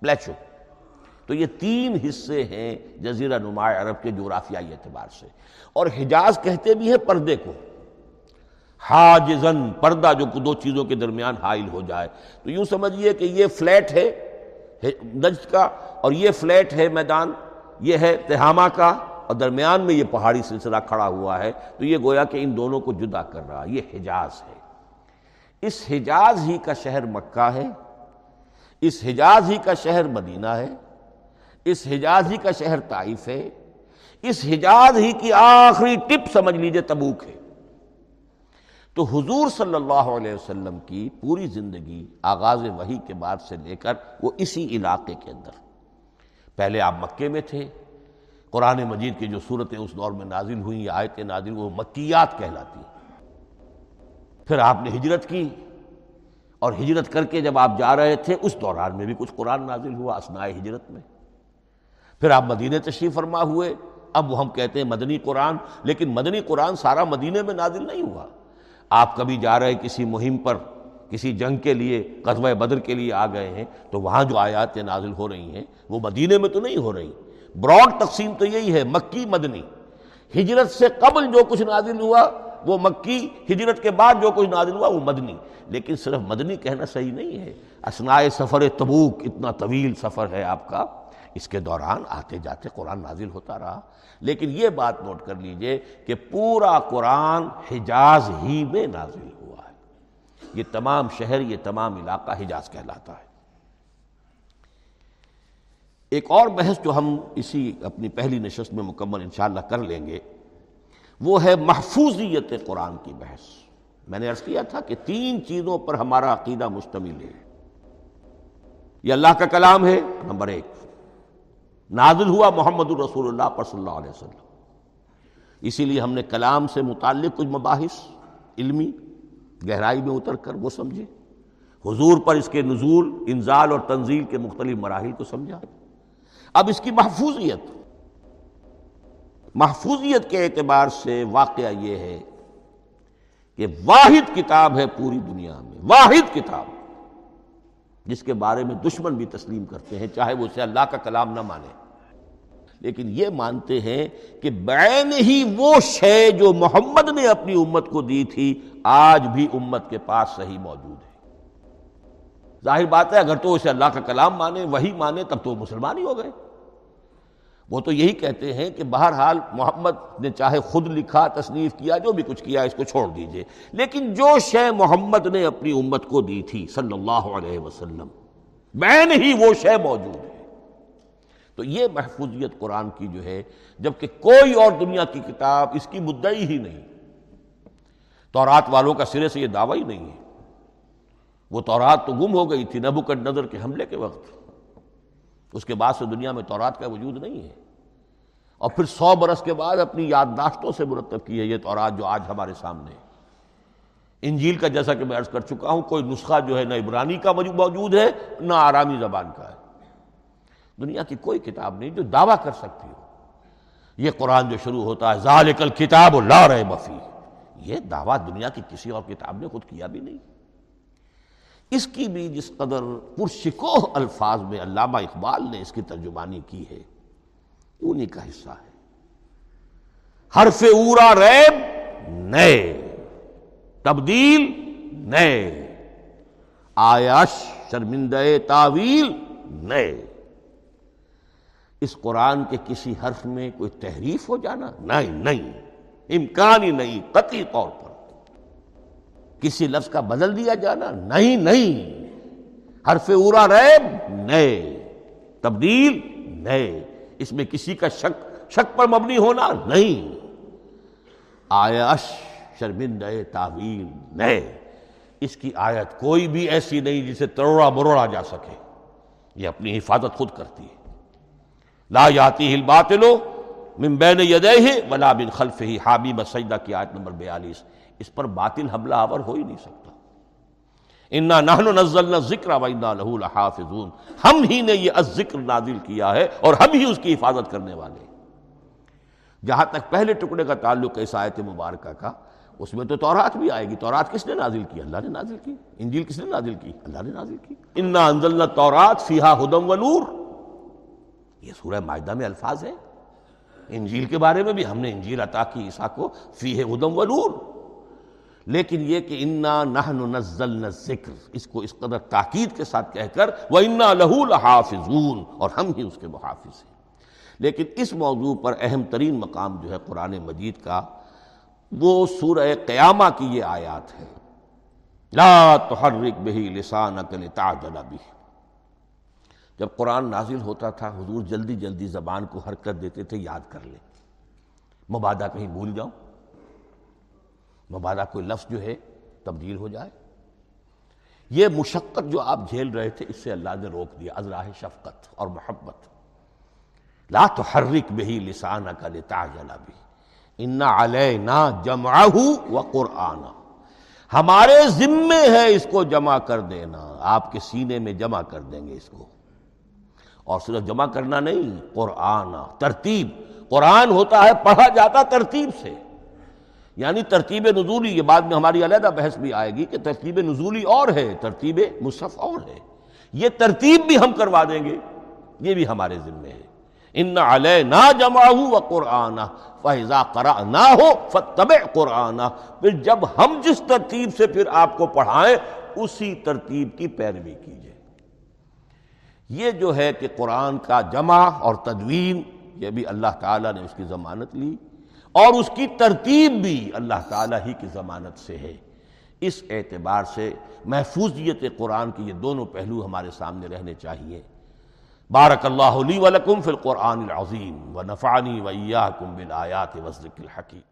پلیچو۔ تو یہ تین حصے ہیں جزیرہ نمایاں عرب کے جغرافیائی اعتبار سے۔ اور حجاز کہتے بھی ہیں پردے کو۔ حاجزن پردہ جو دو چیزوں کے درمیان حائل ہو جائے۔ تو یوں سمجھیے کہ یہ فلیٹ ہے، نجد کا، اور یہ فلیٹ ہے میدان، یہ ہے تہامہ کا، اور درمیان میں یہ پہاڑی سلسلہ کھڑا ہوا ہے۔ تو یہ گویا کہ ان دونوں کو جدا کر رہا یہ حجاز ہے۔ اس حجاز ہی کا شہر مکہ ہے، اس حجاز ہی کا شہر مدینہ ہے اس حجاز ہی کا شہر طائف ہے، اس حجاز ہی کی آخری ٹپ سمجھ لیجیے تبوک ہے۔ تو حضور صلی اللہ علیہ وسلم کی پوری زندگی آغاز وحی کے بعد سے لے کر وہ اسی علاقے کے اندر۔ پہلے آپ مکے میں تھے، قرآن مجید کی جو صورتیں اس دور میں نازل ہوئیں یا آیتیں نازل وہ مکیات کہلاتی پھر آپ نے ہجرت کی اور ہجرت کر کے جب آپ جا رہے تھے، اس دوران میں بھی کچھ قرآن نازل ہوا اسنائے ہجرت میں۔ پھر آپ مدینہ تشریف فرما ہوئے۔ اب وہ ہم کہتے ہیں مدنی قرآن، لیکن مدنی قرآن سارا مدینہ میں نازل نہیں ہوا۔ آپ کبھی جا رہے کسی مہم پر، کسی جنگ کے لیے قصبہ بدر کے لیے آ گئے ہیں، تو وہاں جو آیات نازل ہو رہی ہیں، وہ مدینے میں تو نہیں ہو رہی۔ براڈ تقسیم تو یہی ہے، مکی مدنی۔ ہجرت سے قبل جو کچھ نازل ہوا، وہ مکی، ہجرت کے بعد جو کچھ نازل ہوا، وہ مدنی۔ لیکن صرف مدنی کہنا صحیح نہیں ہے۔ اسنائے سفر تبوک، اتنا طویل سفر ہے آپ کا۔ اس کے دوران آتے جاتے قرآن نازل ہوتا رہا۔ لیکن یہ بات نوٹ کر لیجیے کہ پورا قرآن حجاز ہی میں نازل ہوا ہے۔ یہ تمام شہر، یہ تمام علاقہ حجاز کہلاتا ہے۔ ایک اور بحث جو ہم اسی اپنی پہلی نشست میں مکمل انشاءاللہ کر لیں گے، وہ ہے محفوظیت قرآن کی بحث۔ میں نے عرض کیا تھا کہ تین چیزوں پر ہمارا عقیدہ مشتمل ہے۔ یہ اللہ کا کلام ہے، نمبر ایک۔ نازل ہوا محمد الرسول اللہ پر صلی اللہ علیہ وسلم۔ اسی لیے ہم نے کلام سے متعلق کچھ مباحث، علمی، گہرائی میں اتر کر وہ سمجھے۔ حضور پر اس کے نزول، انزال اور تنزیل کے مختلف مراحل کو سمجھا۔ اب اس کی محفوظیت۔ محفوظیت کے اعتبار سے واقعہ یہ ہے کہ واحد کتاب ہے پوری دنیا میں۔ واحد کتاب۔ جس کے بارے میں دشمن بھی تسلیم کرتے ہیں، چاہے وہ اسے اللہ کا کلام نہ مانے۔ لیکن یہ مانتے ہیں کہ بین ہی وہ شے جو محمد نے اپنی امت کو دی تھی، آج بھی امت کے پاس صحیح موجود ہے۔ ظاہر بات ہے، اگر تو اسے اللہ کا کلام مانے، وہی مانے، تب تو مسلمان ہی ہو گئے۔ وہ تو یہی کہتے ہیں کہ بہرحال محمد نے چاہے خود لکھا، تصنیف کیا، جو بھی کچھ کیا، اس کو چھوڑ دیجیے۔ لیکن جو شے محمد نے اپنی امت کو دی تھی، صلی اللہ علیہ وسلم، بین ہی وہ شے موجود ہے۔ تو یہ محفوظیت قرآن کی جو ہے، جبکہ کوئی اور دنیا کی کتاب اس کی مدعی ہی نہیں۔ تورات والوں کا سرے سے یہ دعویٰ ہی نہیں ہے۔ وہ تورات تو گم ہو گئی تھی نبوکت نظر کے حملے کے وقت۔ اس کے بعد سے دنیا میں تورات کا وجود نہیں ہے۔ اور پھر سو برس کے بعد اپنی یادداشتوں سے مرتب کی ہے یہ تورات جو آج ہمارے سامنے۔ ہے انجیل کا جیسا کہ میں عرض کر چکا ہوں، کوئی نسخہ جو ہے، نہ عبرانی کا موجود ہے، نہ آرامی زبان کا ہے۔ دنیا کی کوئی کتاب نہیں جو دعویٰ کر سکتی ہو۔ یہ قرآن جو شروع ہوتا ہے، ذالک الکتاب لا رہے مفی یہ دعویٰ دنیا کی کسی اور کتاب نے خود کیا بھی نہیں۔ اس کی بھی جس قدر پرشکوہ الفاظ میں علامہ اقبال نے اس کی ترجمانی کی ہے انہی کا حصہ ہے۔ حرف اورا ریب نئے۔ تبدیل نئے۔ آیاش شرمندہ تعویل نئے۔ اس قرآن کے کسی حرف میں کوئی تحریف ہو جانا؟ نہیں نہیں، امکان ہی نہیں، قطعی طور پر۔ کسی لفظ کا بدل دیا جانا؟ نہیں نہیں۔ حرف اورا ریب، نئے۔ تبدیل، نئے۔ اس میں کسی کا شک شک پر مبنی ہونا؟ نہیں۔ آیش شرمند تعویل، نئے۔ اس کی آیت کوئی بھی ایسی نہیں جسے تروڑا مروڑا جا سکے۔ یہ اپنی حفاظت خود کرتی ہے۔ لا یاتی الباطل من بین یدیہ ولا من خلفہ حامی بسجدہ کی آیت نمبر بیالیس۔ اس پر باطل حملہ آور ہو ہی نہیں سکتا۔ انا نحن نزلنا ذکر و انا لہو لحافظون۔ ہم ہی نے یہ الذکر نازل کیا ہے اور ہم ہی اس کی حفاظت کرنے والے ہیں۔ جہاں تک پہلے ٹکڑے کا تعلق ہے اس آیت مبارکہ کا، اس میں تو تورات بھی آئے گی۔ تورات کس نے نازل کی؟ اللہ نے نازل کی۔ انجیل کس نے نازل کی؟ اللہ نے نازل کی۔ انا انزلنا تورات فیہا ہدم و نور۔ یہ سورہ معاہدہ میں الفاظ ہیں۔ انجیل کے بارے میں بھی ہم نے انجیل عطا کی، عیسیٰ کو فی ہے ادم ونور لیکن یہ کہ انا نہ نزل ذکر اس کو اس قدر تاکید کے ساتھ کہہ کر وہ انا لہو لحافظون، اور ہم ہی اس کے محافظ ہیں۔ لیکن اس موضوع پر اہم ترین مقام جو ہے قرآن مجید کا، وہ سورہ قیامہ کی یہ آیات ہے لا تحرک بہی لسانک لتعجل بھی جب قرآن نازل ہوتا تھا، حضور جلدی جلدی زبان کو حرکت دیتے تھے، یاد کر لیں مبادہ کہیں بھول جاؤ۔ مبادہ کوئی لفظ جو ہے، تبدیل ہو جائے۔ یہ مشقت جو آپ جھیل رہے تھے، اس سے اللہ نے روک دیا۔ ازراہ شفقت اور محبت۔ لا تحرک بہی لسانک لتعجل بھی ان علینا جمعہ و قرآن۔ ہمارے ذمے ہے اس کو جمع کر دینا۔ آپ کے سینے میں جمع کر دیں گے اس کو۔ اور صرف جمع کرنا نہیں، قرآن، ترتیب۔ قرآن ہوتا ہے، پڑھا جاتا ترتیب سے۔ یعنی ترتیب نزولی، یہ بعد میں ہماری علیحدہ بحث بھی آئے گی کہ ترتیب نزولی اور ہے، ترتیب مصحف اور ہے۔ یہ ترتیب بھی ہم کروا دیں گے، یہ بھی ہمارے ذمے ہے۔ ان علیہ نہ جمع و قرآن فضا کرا نہ ہو فتب قرآن پھر جب ہم جس ترتیب سے پھر آپ کو پڑھائیں، اسی ترتیب کی پیروی کیجیے یہ جو ہے کہ قرآن کا جمع اور تدوین، یہ بھی اللہ تعالیٰ نے اس کی ضمانت لی، اور اس کی ترتیب بھی اللہ تعالیٰ ہی کی ضمانت سے ہے۔ اس اعتبار سے محفوظیت قرآن کے یہ دونوں پہلو ہمارے سامنے رہنے چاہیے۔ بارک اللہ لی ولکم فی القرآن العظیم و نفانی ویاکم بالآیات وزرک الحکیم۔